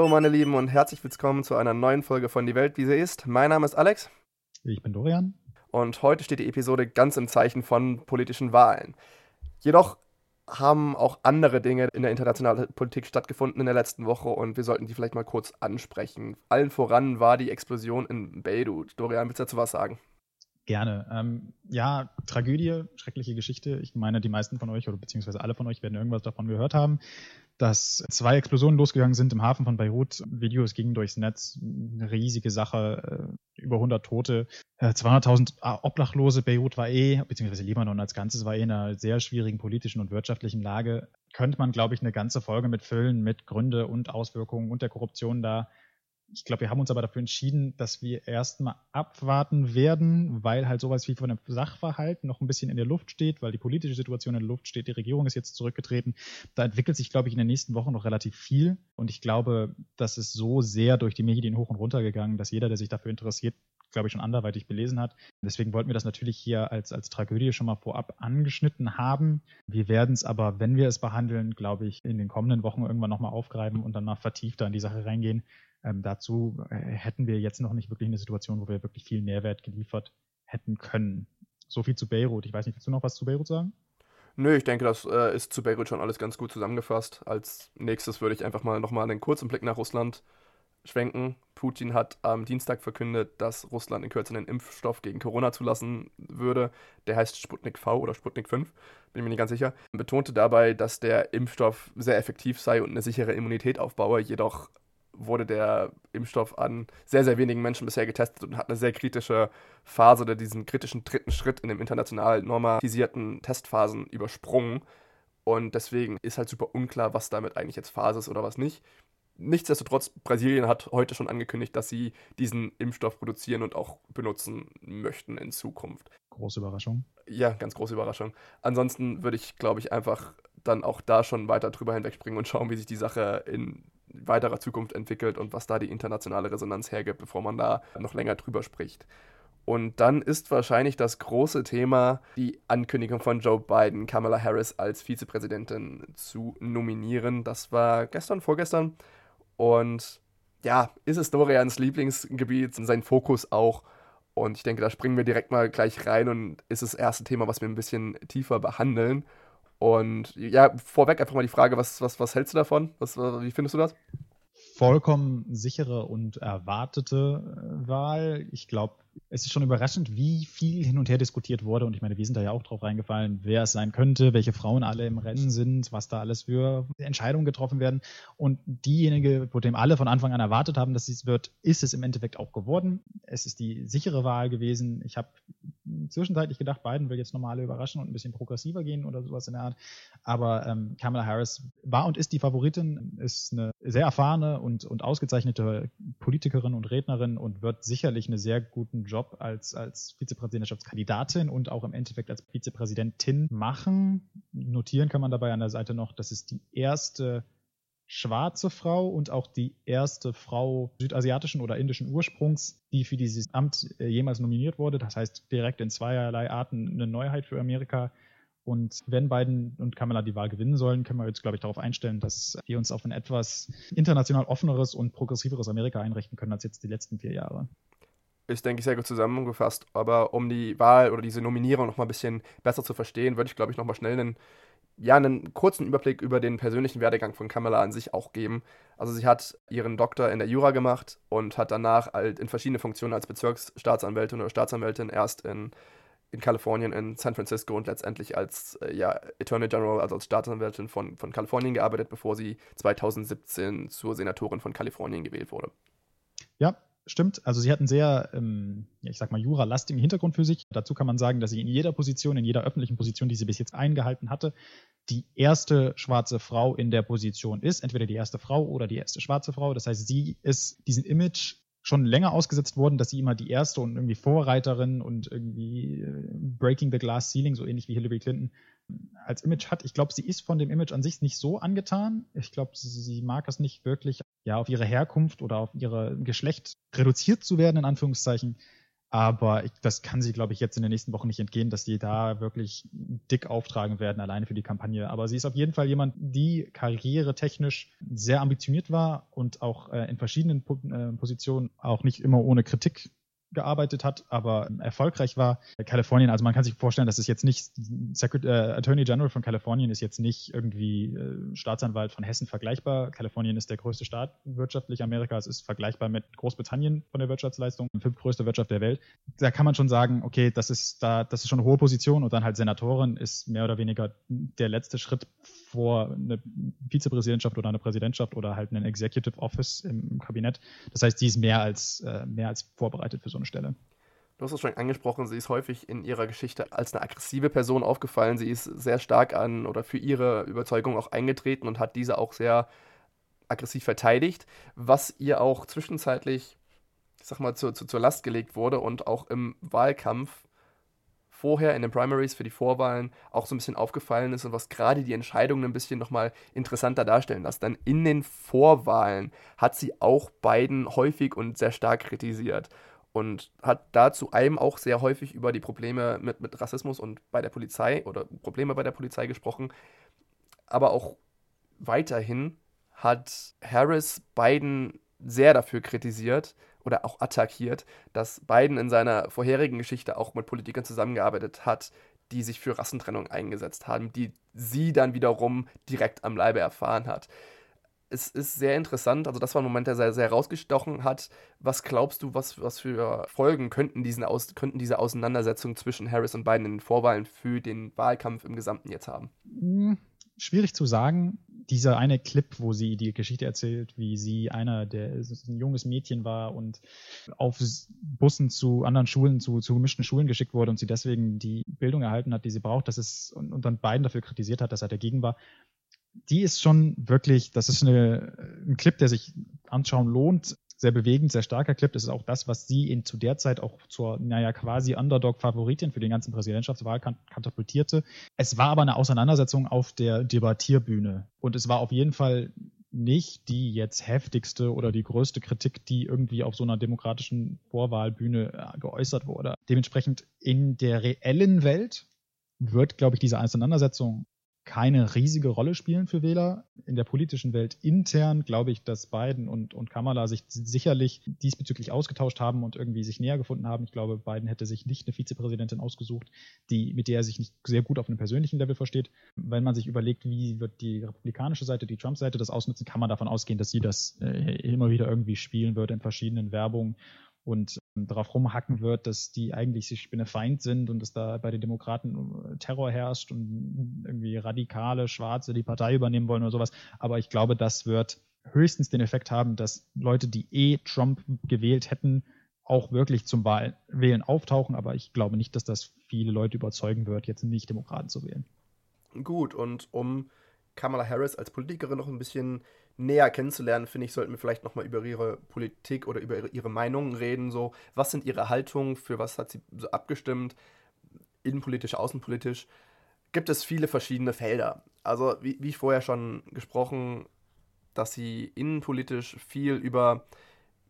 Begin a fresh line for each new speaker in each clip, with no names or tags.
Hallo meine Lieben und herzlich willkommen zu einer neuen Folge von Die Welt, wie sie ist. Mein Name ist Alex.
Ich bin Dorian.
Und heute steht die Episode ganz im Zeichen von politischen Wahlen. Jedoch haben auch andere Dinge in der internationalen Politik stattgefunden in der letzten Woche und wir sollten die vielleicht mal kurz ansprechen. Allen voran war die Explosion in Beirut. Dorian, willst du dazu was sagen?
Gerne. Ähm, ja, Tragödie, schreckliche Geschichte. Ich meine, die meisten von euch oder beziehungsweise alle von euch werden irgendwas davon gehört haben dass zwei Explosionen losgegangen sind im Hafen von Beirut. Videos gingen durchs Netz. Eine riesige Sache. Äh, über 100 Tote. 200.000 äh, Obdachlose. Beirut war eh, beziehungsweise Libanon als Ganzes war eh in einer sehr schwierigen politischen und wirtschaftlichen Lage. Könnte man, glaube ich, eine ganze Folge mit füllen, mit Gründe und Auswirkungen und der Korruption da ich glaube, wir haben uns aber dafür entschieden, dass wir erstmal abwarten werden, weil halt sowas wie von dem Sachverhalt noch ein bisschen in der Luft steht, weil die politische Situation in der Luft steht, die Regierung ist jetzt zurückgetreten. Da entwickelt sich, glaube ich, in den nächsten Wochen noch relativ viel. Und ich glaube, das ist so sehr durch die Medien hoch und runter gegangen, dass jeder, der sich dafür interessiert, glaube ich, schon anderweitig belesen hat. Deswegen wollten wir das natürlich hier als, als Tragödie schon mal vorab angeschnitten haben. Wir werden es aber, wenn wir es behandeln, glaube ich, in den kommenden Wochen irgendwann nochmal aufgreifen und dann mal vertiefter in die Sache reingehen. Ähm, dazu äh, hätten wir jetzt noch nicht wirklich eine Situation, wo wir wirklich viel Mehrwert geliefert hätten können. So viel zu Beirut. Ich weiß nicht, willst du noch was zu Beirut sagen?
Nö, ich denke, das äh, ist zu Beirut schon alles ganz gut zusammengefasst. Als nächstes würde ich einfach mal nochmal einen kurzen Blick nach Russland schwenken. Putin hat am Dienstag verkündet, dass Russland in Kürze einen Impfstoff gegen Corona zulassen würde. Der heißt Sputnik V oder Sputnik 5, bin mir nicht ganz sicher. Er betonte dabei, dass der Impfstoff sehr effektiv sei und eine sichere Immunität aufbaue, jedoch wurde der Impfstoff an sehr, sehr wenigen Menschen bisher getestet und hat eine sehr kritische Phase oder diesen kritischen dritten Schritt in dem international normalisierten Testphasen übersprungen. Und deswegen ist halt super unklar, was damit eigentlich jetzt Phase ist oder was nicht. Nichtsdestotrotz, Brasilien hat heute schon angekündigt, dass sie diesen Impfstoff produzieren und auch benutzen möchten in Zukunft.
Große Überraschung.
Ja, ganz große Überraschung. Ansonsten würde ich, glaube ich, einfach dann auch da schon weiter drüber hinwegspringen und schauen, wie sich die Sache in weiterer Zukunft entwickelt und was da die internationale Resonanz hergibt, bevor man da noch länger drüber spricht. Und dann ist wahrscheinlich das große Thema die Ankündigung von Joe Biden, Kamala Harris als Vizepräsidentin zu nominieren. Das war gestern, vorgestern. Und ja, ist es Dorians Lieblingsgebiet, sein Fokus auch. Und ich denke, da springen wir direkt mal gleich rein und ist das erste Thema, was wir ein bisschen tiefer behandeln. Und ja, vorweg einfach mal die Frage, was, was, was hältst du davon? Was, wie findest du das?
Vollkommen sichere und erwartete äh, Wahl. Ich glaube, es ist schon überraschend, wie viel hin und her diskutiert wurde. Und ich meine, wir sind da ja auch drauf reingefallen, wer es sein könnte, welche Frauen alle im Rennen sind, was da alles für Entscheidungen getroffen werden. Und diejenige, wo dem alle von Anfang an erwartet haben, dass es wird, ist es im Endeffekt auch geworden. Es ist die sichere Wahl gewesen. Ich habe zwischenzeitlich gedacht, Biden will jetzt normale überraschen und ein bisschen progressiver gehen oder sowas in der Art. Aber ähm, Kamala Harris war und ist die Favoritin, ist eine sehr erfahrene und, und ausgezeichnete Politikerin und Rednerin und wird sicherlich einen sehr guten Job als, als Vizepräsidentschaftskandidatin und auch im Endeffekt als Vizepräsidentin machen. Notieren kann man dabei an der Seite noch, dass es die erste schwarze Frau und auch die erste Frau südasiatischen oder indischen Ursprungs, die für dieses Amt äh, jemals nominiert wurde. Das heißt direkt in zweierlei Arten eine Neuheit für Amerika. Und wenn Biden und Kamala die Wahl gewinnen sollen, können wir jetzt, glaube ich, darauf einstellen, dass wir uns auf ein etwas international offeneres und progressiveres Amerika einrichten können als jetzt die letzten vier Jahre.
Ist, denke ich, sehr gut zusammengefasst. Aber um die Wahl oder diese Nominierung noch mal ein bisschen besser zu verstehen, würde ich, glaube ich, noch mal schnell einen ja, einen kurzen Überblick über den persönlichen Werdegang von Kamala an sich auch geben. Also sie hat ihren Doktor in der Jura gemacht und hat danach halt in verschiedene Funktionen als Bezirksstaatsanwältin oder Staatsanwältin erst in, in Kalifornien, in San Francisco und letztendlich als äh, ja, Attorney General, also als Staatsanwältin von, von Kalifornien gearbeitet, bevor sie 2017 zur Senatorin von Kalifornien gewählt wurde.
Ja, stimmt. Also sie hat einen sehr, ähm, ich sag mal, juralastigen Hintergrund für sich. Dazu kann man sagen, dass sie in jeder Position, in jeder öffentlichen Position, die sie bis jetzt eingehalten hatte, die erste schwarze Frau in der Position ist. Entweder die erste Frau oder die erste schwarze Frau. Das heißt, sie ist diesem Image schon länger ausgesetzt worden, dass sie immer die erste und irgendwie Vorreiterin und irgendwie äh, Breaking the Glass Ceiling, so ähnlich wie Hillary Clinton, als Image hat. Ich glaube, sie ist von dem Image an sich nicht so angetan. Ich glaube, sie, mag es nicht wirklich, ja, auf ihre Herkunft oder auf ihre Geschlecht reduziert zu werden, in Anführungszeichen. Aber ich, das kann sie, glaube ich, jetzt in den nächsten Wochen nicht entgehen, dass sie da wirklich dick auftragen werden, alleine für die Kampagne. Aber sie ist auf jeden Fall jemand, die karrieretechnisch sehr ambitioniert war und auch äh, in verschiedenen po äh, Positionen auch nicht immer ohne Kritik gearbeitet hat, aber erfolgreich war. Kalifornien, also man kann sich vorstellen, dass es jetzt nicht, Secret, äh, Attorney General von Kalifornien ist jetzt nicht irgendwie äh, Staatsanwalt von Hessen vergleichbar. Kalifornien ist der größte Staat wirtschaftlich Amerikas, ist vergleichbar mit Großbritannien von der Wirtschaftsleistung, fünftgrößte Wirtschaft der Welt. Da kann man schon sagen, okay, das ist da, das ist schon eine hohe Position und dann halt Senatorin ist mehr oder weniger der letzte Schritt vor eine Vizepräsidentschaft oder eine Präsidentschaft oder halt einen Executive Office im Kabinett. Das heißt, die ist mehr als, äh, mehr als vorbereitet für so eine Stelle.
Du hast es schon angesprochen, sie ist häufig in ihrer Geschichte als eine aggressive Person aufgefallen. Sie ist sehr stark an oder für ihre Überzeugung auch eingetreten und hat diese auch sehr aggressiv verteidigt, was ihr auch zwischenzeitlich, ich sag mal, zu, zu, zur Last gelegt wurde und auch im Wahlkampf vorher in den Primaries für die Vorwahlen auch so ein bisschen aufgefallen ist und was gerade die Entscheidungen ein bisschen nochmal interessanter darstellen lässt. Dann in den Vorwahlen hat sie auch Biden häufig und sehr stark kritisiert und hat dazu einem auch sehr häufig über die Probleme mit, mit Rassismus und bei der Polizei oder Probleme bei der Polizei gesprochen. Aber auch weiterhin hat Harris Biden sehr dafür kritisiert oder auch attackiert, dass Biden in seiner vorherigen Geschichte auch mit Politikern zusammengearbeitet hat, die sich für Rassentrennung eingesetzt haben, die sie dann wiederum direkt am Leibe erfahren hat es ist sehr interessant. Also, das war ein Moment, der sehr, sehr rausgestochen hat. Was glaubst du, was, was für Folgen könnten, diesen Aus, könnten diese Auseinandersetzung zwischen Harris und Biden in den Vorwahlen für den Wahlkampf im Gesamten jetzt haben?
Hm, schwierig zu sagen. Dieser eine Clip, wo sie die Geschichte erzählt, wie sie einer, der ein junges Mädchen war und auf Bussen zu anderen Schulen, zu, zu gemischten Schulen geschickt wurde und sie deswegen die Bildung erhalten hat, die sie braucht, das ist, und, und dann Biden dafür kritisiert hat, dass er dagegen war die ist schon wirklich, das ist eine, ein Clip, der sich anschauen lohnt. Sehr bewegend, sehr starker Clip. Das ist auch das, was sie in, zu der Zeit auch zur, naja, quasi Underdog-Favoritin für den ganzen Präsidentschaftswahlkampf katapultierte. Es war aber eine Auseinandersetzung auf der Debattierbühne. Und es war auf jeden Fall nicht die jetzt heftigste oder die größte Kritik, die irgendwie auf so einer demokratischen Vorwahlbühne äh, geäußert wurde. Dementsprechend in der reellen Welt wird, glaube ich, diese Auseinandersetzung keine riesige Rolle spielen für Wähler. In der politischen Welt intern glaube ich, dass Biden und, und Kamala sich sicherlich diesbezüglich ausgetauscht haben und irgendwie sich näher gefunden haben. Ich glaube, Biden hätte sich nicht eine Vizepräsidentin ausgesucht, die, mit der er sich nicht sehr gut auf einem persönlichen Level versteht. Wenn man sich überlegt, wie wird die republikanische Seite, die Trump-Seite das ausnutzen, kann man davon ausgehen, dass sie das äh, immer wieder irgendwie spielen wird in verschiedenen Werbungen und ähm, darauf rumhacken wird, dass die eigentlich sich Spinnefeind sind und dass da bei den Demokraten äh, Terror herrscht und irgendwie radikale Schwarze die Partei übernehmen wollen oder sowas. Aber ich glaube, das wird höchstens den Effekt haben, dass Leute, die eh Trump gewählt hätten, auch wirklich zum Wählen auftauchen. Aber ich glaube nicht, dass das viele Leute überzeugen wird, jetzt nicht Demokraten zu wählen.
Gut, und um Kamala Harris als Politikerin noch ein bisschen näher kennenzulernen, finde ich, sollten wir vielleicht nochmal über ihre Politik oder über ihre, ihre Meinungen reden. So, was sind ihre Haltungen, für was hat sie so abgestimmt, innenpolitisch, außenpolitisch. Gibt es viele verschiedene Felder. Also, wie, wie vorher schon gesprochen, dass sie innenpolitisch viel über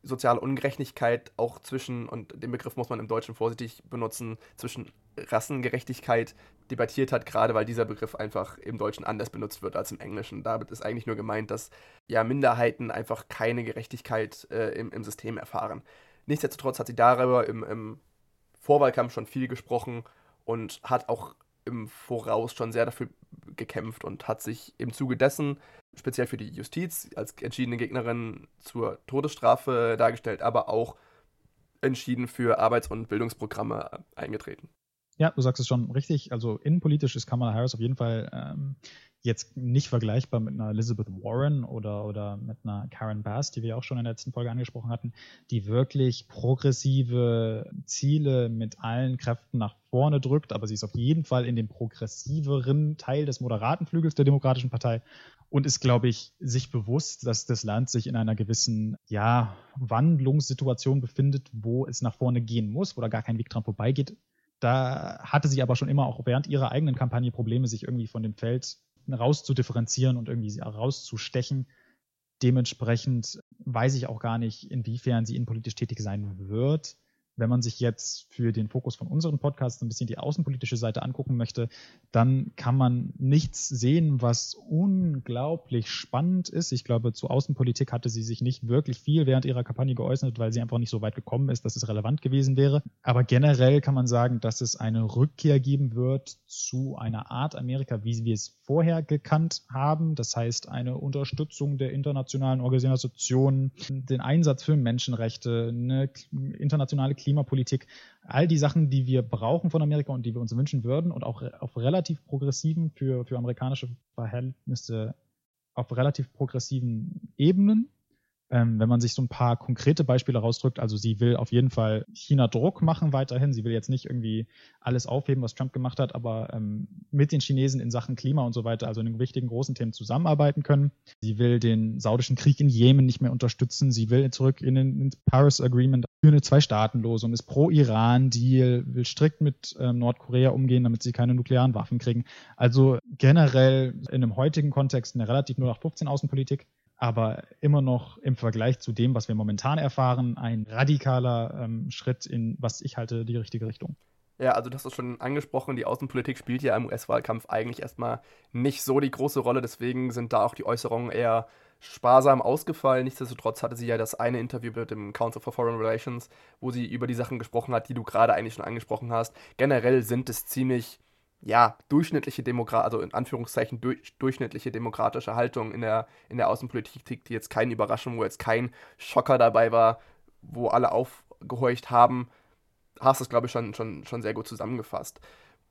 soziale Ungerechtigkeit auch zwischen, und den Begriff muss man im Deutschen vorsichtig benutzen, zwischen Rassengerechtigkeit debattiert hat, gerade weil dieser Begriff einfach im Deutschen anders benutzt wird als im Englischen. Damit ist eigentlich nur gemeint, dass ja Minderheiten einfach keine Gerechtigkeit äh, im, im System erfahren. Nichtsdestotrotz hat sie darüber im, im Vorwahlkampf schon viel gesprochen und hat auch im Voraus schon sehr dafür gekämpft und hat sich im Zuge dessen speziell für die Justiz als entschiedene Gegnerin zur Todesstrafe dargestellt, aber auch entschieden für Arbeits- und Bildungsprogramme eingetreten.
Ja, du sagst es schon richtig. Also innenpolitisch ist Kamala Harris auf jeden Fall ähm, jetzt nicht vergleichbar mit einer Elizabeth Warren oder, oder mit einer Karen Bass, die wir auch schon in der letzten Folge angesprochen hatten, die wirklich progressive Ziele mit allen Kräften nach vorne drückt. Aber sie ist auf jeden Fall in dem progressiveren Teil des moderaten Flügels der Demokratischen Partei und ist, glaube ich, sich bewusst, dass das Land sich in einer gewissen, ja, Wandlungssituation befindet, wo es nach vorne gehen muss, wo da gar kein Weg dran vorbeigeht. Da hatte sie aber schon immer auch während ihrer eigenen Kampagne Probleme, sich irgendwie von dem Feld rauszudifferenzieren und irgendwie rauszustechen. Dementsprechend weiß ich auch gar nicht, inwiefern sie innenpolitisch tätig sein wird. Wenn man sich jetzt für den Fokus von unserem Podcast ein bisschen die außenpolitische Seite angucken möchte, dann kann man nichts sehen, was unglaublich spannend ist. Ich glaube, zu Außenpolitik hatte sie sich nicht wirklich viel während ihrer Kampagne geäußert, weil sie einfach nicht so weit gekommen ist, dass es relevant gewesen wäre. Aber generell kann man sagen, dass es eine Rückkehr geben wird zu einer Art Amerika, wie wir es vorher gekannt haben. Das heißt, eine Unterstützung der internationalen Organisationen, den Einsatz für Menschenrechte, eine internationale Klimapolitik, all die Sachen, die wir brauchen von Amerika und die wir uns wünschen würden und auch auf relativ progressiven, für, für amerikanische Verhältnisse, auf relativ progressiven Ebenen wenn man sich so ein paar konkrete Beispiele rausdrückt, also sie will auf jeden Fall China Druck machen weiterhin. Sie will jetzt nicht irgendwie alles aufheben, was Trump gemacht hat, aber ähm, mit den Chinesen in Sachen Klima und so weiter, also in den wichtigen großen Themen zusammenarbeiten können. Sie will den saudischen Krieg in Jemen nicht mehr unterstützen. Sie will zurück in den ins Paris Agreement für eine Zwei-Staaten-Losung, ist pro Iran-Deal, will strikt mit ähm, Nordkorea umgehen, damit sie keine nuklearen Waffen kriegen. Also generell in einem heutigen Kontext eine relativ 0815 Außenpolitik aber immer noch im Vergleich zu dem, was wir momentan erfahren, ein radikaler ähm, Schritt in, was ich halte, die richtige Richtung.
Ja, also das ist schon angesprochen, die Außenpolitik spielt ja im US-Wahlkampf eigentlich erstmal nicht so die große Rolle, deswegen sind da auch die Äußerungen eher sparsam ausgefallen. Nichtsdestotrotz hatte sie ja das eine Interview mit dem Council for Foreign Relations, wo sie über die Sachen gesprochen hat, die du gerade eigentlich schon angesprochen hast. Generell sind es ziemlich ja, durchschnittliche Demokrat, also in Anführungszeichen durch, durchschnittliche demokratische Haltung in der, in der Außenpolitik, die jetzt keine Überraschung, wo jetzt kein Schocker dabei war, wo alle aufgehorcht haben, hast du es, glaube ich, schon, schon, schon sehr gut zusammengefasst.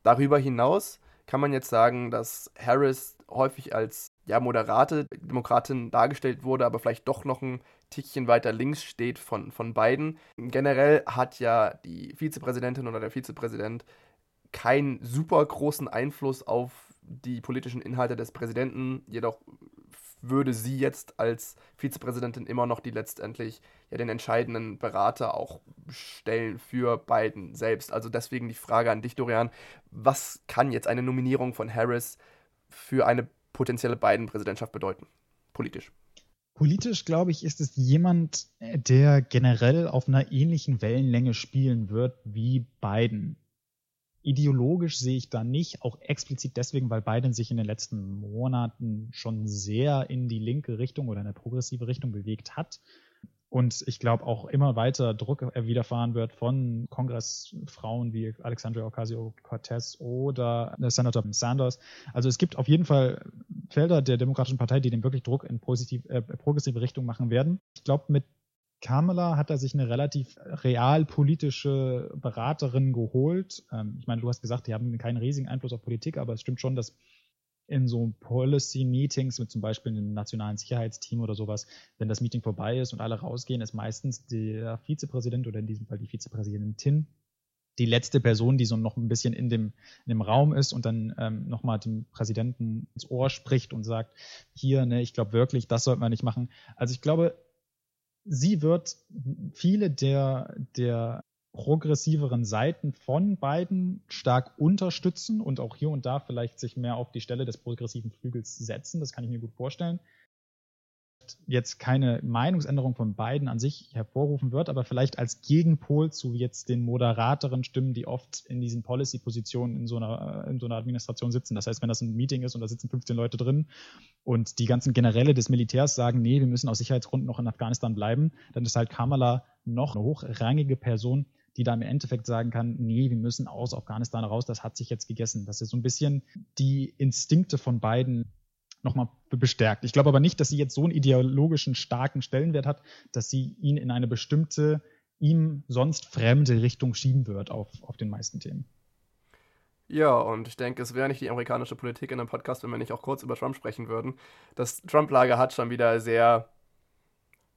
Darüber hinaus kann man jetzt sagen, dass Harris häufig als ja, moderate Demokratin dargestellt wurde, aber vielleicht doch noch ein Tickchen weiter links steht von, von beiden. Generell hat ja die Vizepräsidentin oder der Vizepräsident keinen super großen Einfluss auf die politischen Inhalte des Präsidenten, jedoch würde sie jetzt als Vizepräsidentin immer noch die letztendlich ja den entscheidenden Berater auch stellen für Biden selbst. Also deswegen die Frage an dich, Dorian, was kann jetzt eine Nominierung von Harris für eine potenzielle Biden-Präsidentschaft bedeuten, politisch?
Politisch, glaube ich, ist es jemand, der generell auf einer ähnlichen Wellenlänge spielen wird wie Biden. Ideologisch sehe ich da nicht, auch explizit deswegen, weil Biden sich in den letzten Monaten schon sehr in die linke Richtung oder in eine progressive Richtung bewegt hat. Und ich glaube auch immer weiter Druck widerfahren wird von Kongressfrauen wie Alexandria Ocasio-Cortez oder Senator Sanders. Also es gibt auf jeden Fall Felder der Demokratischen Partei, die den wirklich Druck in positiv, äh, progressive Richtung machen werden. Ich glaube, mit Kamala hat er sich eine relativ realpolitische Beraterin geholt. Ähm, ich meine, du hast gesagt, die haben keinen riesigen Einfluss auf Politik, aber es stimmt schon, dass in so Policy-Meetings mit zum Beispiel einem nationalen Sicherheitsteam oder sowas, wenn das Meeting vorbei ist und alle rausgehen, ist meistens der Vizepräsident oder in diesem Fall die Vizepräsidentin die letzte Person, die so noch ein bisschen in dem, in dem Raum ist und dann ähm, nochmal dem Präsidenten ins Ohr spricht und sagt, hier, ne, ich glaube wirklich, das sollte man nicht machen. Also ich glaube, sie wird viele der, der progressiveren Seiten von beiden stark unterstützen und auch hier und da vielleicht sich mehr auf die Stelle des progressiven Flügels setzen. Das kann ich mir gut vorstellen jetzt keine Meinungsänderung von beiden an sich hervorrufen wird, aber vielleicht als Gegenpol zu jetzt den moderateren Stimmen, die oft in diesen Policy-Positionen in so einer, in so einer Administration sitzen. Das heißt, wenn das ein Meeting ist und da sitzen 15 Leute drin und die ganzen Generäle des Militärs sagen, nee, wir müssen aus Sicherheitsgründen noch in Afghanistan bleiben, dann ist halt Kamala noch eine hochrangige Person, die da im Endeffekt sagen kann, nee, wir müssen aus Afghanistan raus, das hat sich jetzt gegessen. Das ist so ein bisschen die Instinkte von beiden nochmal bestärkt. Ich glaube aber nicht, dass sie jetzt so einen ideologischen starken Stellenwert hat, dass sie ihn in eine bestimmte, ihm sonst fremde Richtung schieben wird auf, auf den meisten Themen.
Ja, und ich denke, es wäre nicht die amerikanische Politik in einem Podcast, wenn wir nicht auch kurz über Trump sprechen würden. Das Trump-Lager hat schon wieder sehr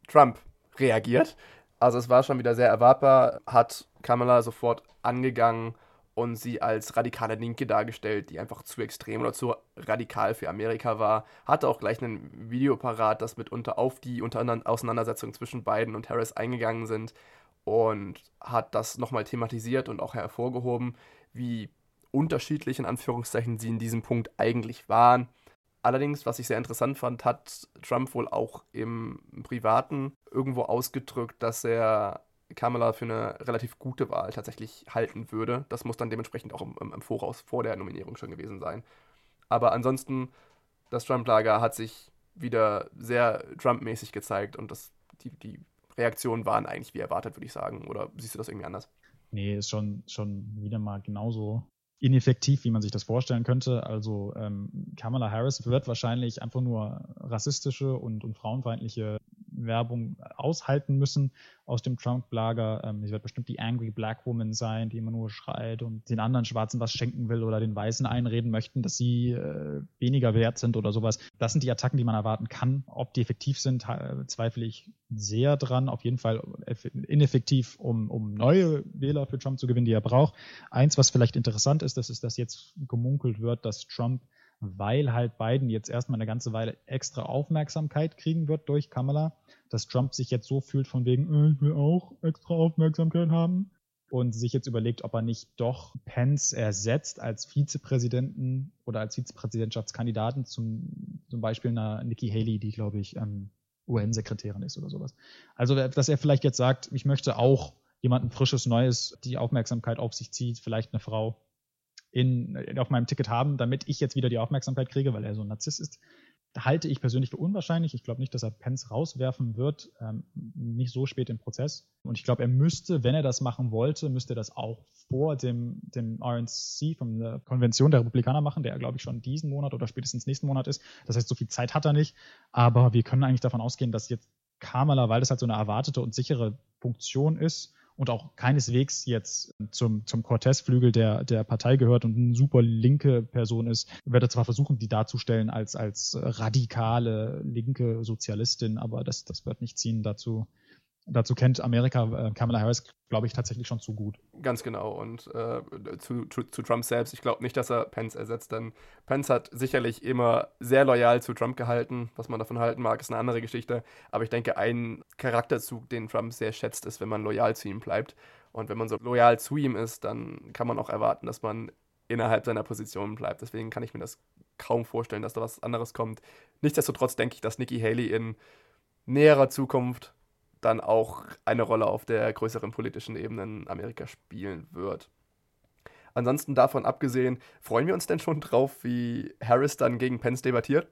Trump reagiert. Also es war schon wieder sehr erwartbar, hat Kamala sofort angegangen und sie als radikale Linke dargestellt, die einfach zu extrem oder zu radikal für Amerika war. Hatte auch gleich ein Video parat, das mitunter auf die unter Auseinandersetzung zwischen Biden und Harris eingegangen sind und hat das nochmal thematisiert und auch hervorgehoben, wie unterschiedlich in Anführungszeichen sie in diesem Punkt eigentlich waren. Allerdings, was ich sehr interessant fand, hat Trump wohl auch im Privaten irgendwo ausgedrückt, dass er Kamala für eine relativ gute Wahl tatsächlich halten würde. Das muss dann dementsprechend auch im, im Voraus vor der Nominierung schon gewesen sein. Aber ansonsten, das Trump-Lager hat sich wieder sehr Trump-mäßig gezeigt und das, die, die Reaktionen waren eigentlich wie erwartet, würde ich sagen. Oder siehst du das irgendwie anders?
Nee, ist schon, schon wieder mal genauso ineffektiv, wie man sich das vorstellen könnte. Also ähm, Kamala Harris wird wahrscheinlich einfach nur rassistische und, und frauenfeindliche Werbung aushalten müssen aus dem Trump-Lager. Ähm, sie wird bestimmt die Angry Black Woman sein, die immer nur schreit und den anderen Schwarzen was schenken will oder den Weißen einreden möchten, dass sie äh, weniger wert sind oder sowas. Das sind die Attacken, die man erwarten kann. Ob die effektiv sind, zweifle ich sehr dran. Auf jeden Fall ineffektiv, um, um neue Wähler für Trump zu gewinnen, die er braucht. Eins, was vielleicht interessant ist, das ist, dass jetzt gemunkelt wird, dass Trump weil halt Biden jetzt erstmal eine ganze Weile extra Aufmerksamkeit kriegen wird durch Kamala, dass Trump sich jetzt so fühlt von wegen, äh, ich will auch extra Aufmerksamkeit haben und sich jetzt überlegt, ob er nicht doch Pence ersetzt als Vizepräsidenten oder als Vizepräsidentschaftskandidaten zum, zum Beispiel einer Nikki Haley, die, glaube ich, ähm, UN-Sekretärin ist oder sowas. Also, dass er vielleicht jetzt sagt, ich möchte auch jemanden frisches, Neues, die Aufmerksamkeit auf sich zieht, vielleicht eine Frau, in, auf meinem Ticket haben, damit ich jetzt wieder die Aufmerksamkeit kriege, weil er so ein Narzisst ist, halte ich persönlich für unwahrscheinlich. Ich glaube nicht, dass er Pence rauswerfen wird, ähm, nicht so spät im Prozess. Und ich glaube, er müsste, wenn er das machen wollte, müsste er das auch vor dem, dem RNC, von der Konvention der Republikaner machen, der, glaube ich, schon diesen Monat oder spätestens nächsten Monat ist. Das heißt, so viel Zeit hat er nicht. Aber wir können eigentlich davon ausgehen, dass jetzt Kamala, weil das halt so eine erwartete und sichere Funktion ist, und auch keineswegs jetzt zum, zum Cortez-Flügel der, der Partei gehört und eine super linke Person ist, wird er zwar versuchen, die darzustellen als, als radikale linke Sozialistin, aber das, das wird nicht ziehen. Dazu, dazu kennt Amerika äh, Kamala Harris, glaube ich, tatsächlich schon zu gut.
Ganz genau. Und äh, zu, zu, zu, Trump selbst, ich glaube nicht, dass er Pence ersetzt, denn Pence hat sicherlich immer sehr loyal zu Trump gehalten. Was man davon halten mag, ist eine andere Geschichte. Aber ich denke, ein Charakterzug, den Trump sehr schätzt, ist, wenn man loyal zu ihm bleibt. Und wenn man so loyal zu ihm ist, dann kann man auch erwarten, dass man innerhalb seiner Position bleibt. Deswegen kann ich mir das kaum vorstellen, dass da was anderes kommt. Nichtsdestotrotz denke ich, dass Nikki Haley in näherer Zukunft dann auch eine Rolle auf der größeren politischen Ebene in Amerika spielen wird. Ansonsten davon abgesehen, freuen wir uns denn schon drauf, wie Harris dann gegen Pence debattiert?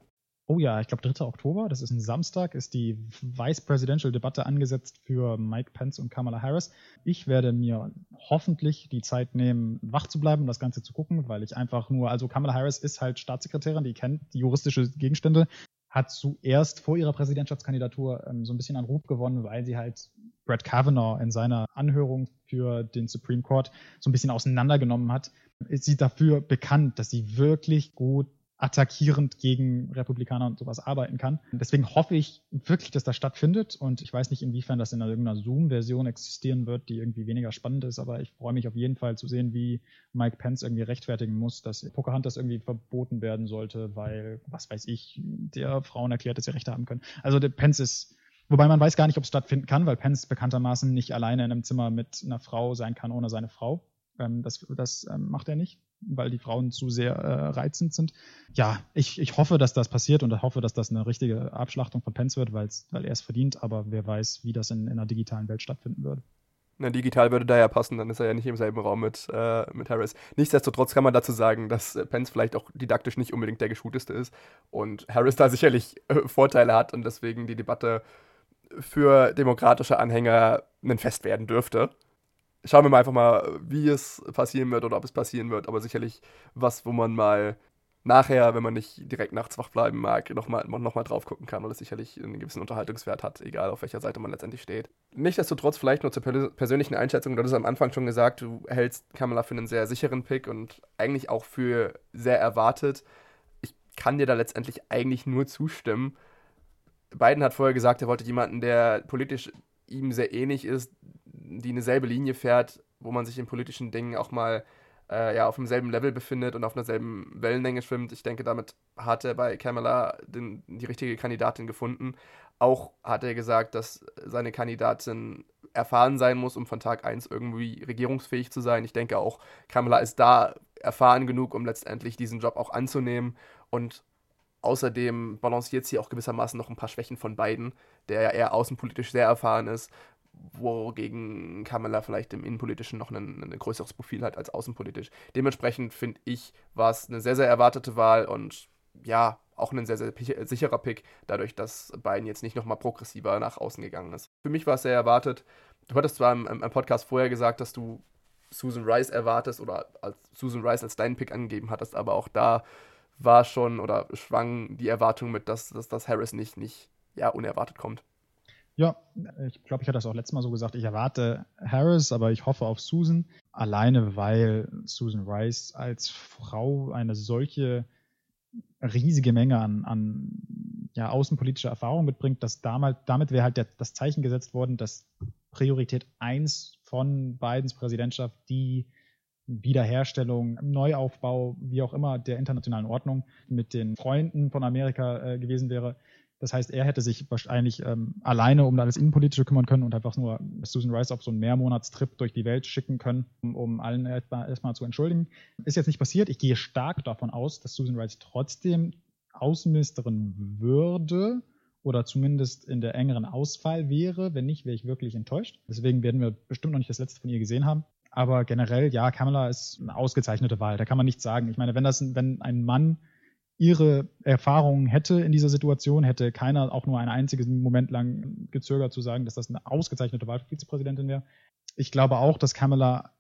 Oh ja, ich glaube 3. Oktober, das ist ein Samstag, ist die Vice Presidential Debatte angesetzt für Mike Pence und Kamala Harris. Ich werde mir hoffentlich die Zeit nehmen, wach zu bleiben, um das Ganze zu gucken, weil ich einfach nur, also Kamala Harris ist halt Staatssekretärin, die kennt die juristische Gegenstände hat zuerst vor ihrer Präsidentschaftskandidatur ähm, so ein bisschen an Ruf gewonnen, weil sie halt Brett Kavanaugh in seiner Anhörung für den Supreme Court so ein bisschen auseinandergenommen hat. Ist sie dafür bekannt, dass sie wirklich gut attackierend gegen Republikaner und sowas arbeiten kann. Deswegen hoffe ich wirklich, dass das stattfindet und ich weiß nicht, inwiefern das in irgendeiner Zoom-Version existieren wird, die irgendwie weniger spannend ist, aber ich freue mich auf jeden Fall zu sehen, wie Mike Pence irgendwie rechtfertigen muss, dass Pocahontas irgendwie verboten werden sollte, weil, was weiß ich, der Frauen erklärt, dass sie Rechte haben können. Also der Pence ist Wobei man weiß gar nicht, ob es stattfinden kann, weil Pence bekanntermaßen nicht alleine in einem Zimmer mit einer Frau sein kann ohne seine Frau. Ähm, das das ähm, macht er nicht weil die Frauen zu sehr äh, reizend sind. Ja, ich, ich hoffe, dass das passiert und hoffe, dass das eine richtige Abschlachtung von Pence wird, weil er es verdient, aber wer weiß, wie das in, in einer digitalen Welt stattfinden würde.
Na, digital würde da ja passen, dann ist er ja nicht im selben Raum mit, äh, mit Harris. Nichtsdestotrotz kann man dazu sagen, dass Pence vielleicht auch didaktisch nicht unbedingt der geschulteste ist und Harris da sicherlich äh, Vorteile hat und deswegen die Debatte für demokratische Anhänger ein Fest werden dürfte schauen wir mal einfach mal, wie es passieren wird oder ob es passieren wird. Aber sicherlich was, wo man mal nachher, wenn man nicht direkt nachts wach bleiben mag, nochmal noch mal drauf gucken kann, weil es sicherlich einen gewissen Unterhaltungswert hat, egal auf welcher Seite man letztendlich steht. Nichtsdestotrotz vielleicht nur zur persönlichen Einschätzung, du hast am Anfang schon gesagt, du hältst Kamala für einen sehr sicheren Pick und eigentlich auch für sehr erwartet. Ich kann dir da letztendlich eigentlich nur zustimmen. Biden hat vorher gesagt, er wollte jemanden, der politisch ihm sehr ähnlich ist, die eine selbe Linie fährt, wo man sich in politischen Dingen auch mal äh, ja, auf demselben Level befindet und auf derselben Wellenlänge schwimmt. Ich denke, damit hat er bei Kamala den, die richtige Kandidatin gefunden. Auch hat er gesagt, dass seine Kandidatin erfahren sein muss, um von Tag 1 irgendwie regierungsfähig zu sein. Ich denke auch, Kamala ist da erfahren genug, um letztendlich diesen Job auch anzunehmen. Und außerdem balanciert sie auch gewissermaßen noch ein paar Schwächen von beiden, der ja eher außenpolitisch sehr erfahren ist, wogegen Kamala vielleicht im Innenpolitischen noch ein, ein größeres Profil hat als außenpolitisch. Dementsprechend finde ich, war es eine sehr, sehr erwartete Wahl und ja, auch ein sehr, sehr sicherer Pick, dadurch, dass Biden jetzt nicht nochmal progressiver nach außen gegangen ist. Für mich war es sehr erwartet. Du hattest zwar im, im, Podcast vorher gesagt, dass du Susan Rice erwartest oder als Susan Rice als deinen Pick angegeben hattest, aber auch da war schon oder schwang die Erwartung mit, dass, dass, dass Harris nicht, nicht ja, unerwartet kommt.
Ja, ich glaube, ich hatte das auch letztes Mal so gesagt. Ich erwarte Harris, aber ich hoffe auf Susan. Alleine, weil Susan Rice als Frau eine solche riesige Menge an, an ja, außenpolitischer Erfahrung mitbringt, dass damals, damit wäre halt der, das Zeichen gesetzt worden, dass Priorität 1 von Bidens Präsidentschaft die Wiederherstellung, Neuaufbau, wie auch immer, der internationalen Ordnung mit den Freunden von Amerika äh, gewesen wäre. Das heißt, er hätte sich wahrscheinlich ähm, alleine um alles Innenpolitische kümmern können und einfach nur Susan Rice auf so einen Mehrmonatstrip durch die Welt schicken können, um, um allen erstmal, erstmal zu entschuldigen. Ist jetzt nicht passiert. Ich gehe stark davon aus, dass Susan Rice trotzdem Außenministerin würde oder zumindest in der engeren Auswahl wäre. Wenn nicht, wäre ich wirklich enttäuscht. Deswegen werden wir bestimmt noch nicht das letzte von ihr gesehen haben. Aber generell, ja, Kamala ist eine ausgezeichnete Wahl. Da kann man nichts sagen. Ich meine, wenn das, wenn ein Mann ihre Erfahrungen hätte in dieser Situation, hätte keiner auch nur einen einzigen Moment lang gezögert zu sagen, dass das eine ausgezeichnete Wahl für Vizepräsidentin wäre. Ich glaube auch, dass Kamala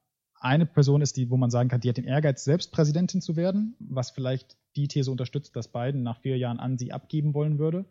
eine Person ist, die, wo man sagen kann, die hat den Ehrgeiz, selbst Präsidentin zu werden, was vielleicht die These unterstützt, dass Biden nach vier Jahren an sie abgeben wollen würde.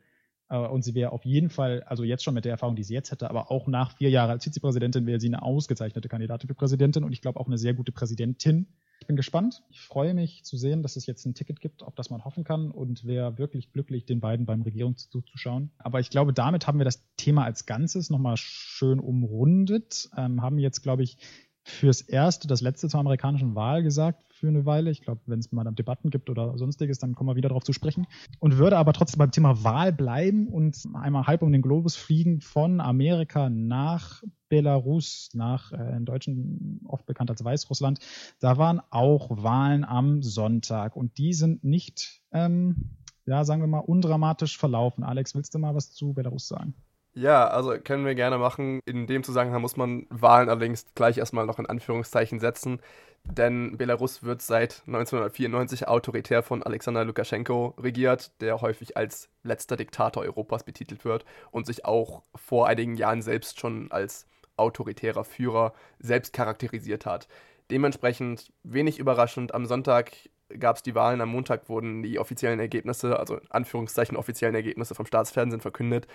Äh, und sie wäre auf jeden Fall, also jetzt schon mit der Erfahrung, die sie jetzt hätte, aber auch nach vier Jahren als Vizepräsidentin wäre sie eine ausgezeichnete Kandidatin für Präsidentin und ich glaube auch eine sehr gute Präsidentin. Ich bin gespannt. Ich freue mich zu sehen, dass es jetzt ein Ticket gibt, auf das man hoffen kann und wäre wirklich glücklich, den beiden beim Regierungszug zu schauen. Aber ich glaube, damit haben wir das Thema als Ganzes nochmal schön umrundet, ähm, haben jetzt, glaube ich, fürs Erste das Letzte zur amerikanischen Wahl gesagt für eine Weile. Ich glaube, wenn es mal Debatten gibt oder sonstiges, dann kommen wir wieder darauf zu sprechen. Und würde aber trotzdem beim Thema Wahl bleiben und einmal halb um den Globus fliegen von Amerika nach Belarus, nach äh, in Deutschen oft bekannt als Weißrussland. Da waren auch Wahlen am Sonntag und die sind nicht, ähm, ja, sagen wir mal, undramatisch verlaufen. Alex, willst du mal was zu Belarus sagen?
Ja, also können wir gerne machen. In dem Zusammenhang muss man Wahlen allerdings gleich erstmal noch in Anführungszeichen setzen, denn Belarus wird seit 1994 autoritär von Alexander Lukaschenko regiert, der häufig als letzter Diktator Europas betitelt wird und sich auch vor einigen Jahren selbst schon als autoritärer Führer selbst charakterisiert hat. Dementsprechend wenig überraschend, am Sonntag gab es die Wahlen, am Montag wurden die offiziellen Ergebnisse, also in Anführungszeichen offiziellen Ergebnisse vom Staatsfernsehen verkündet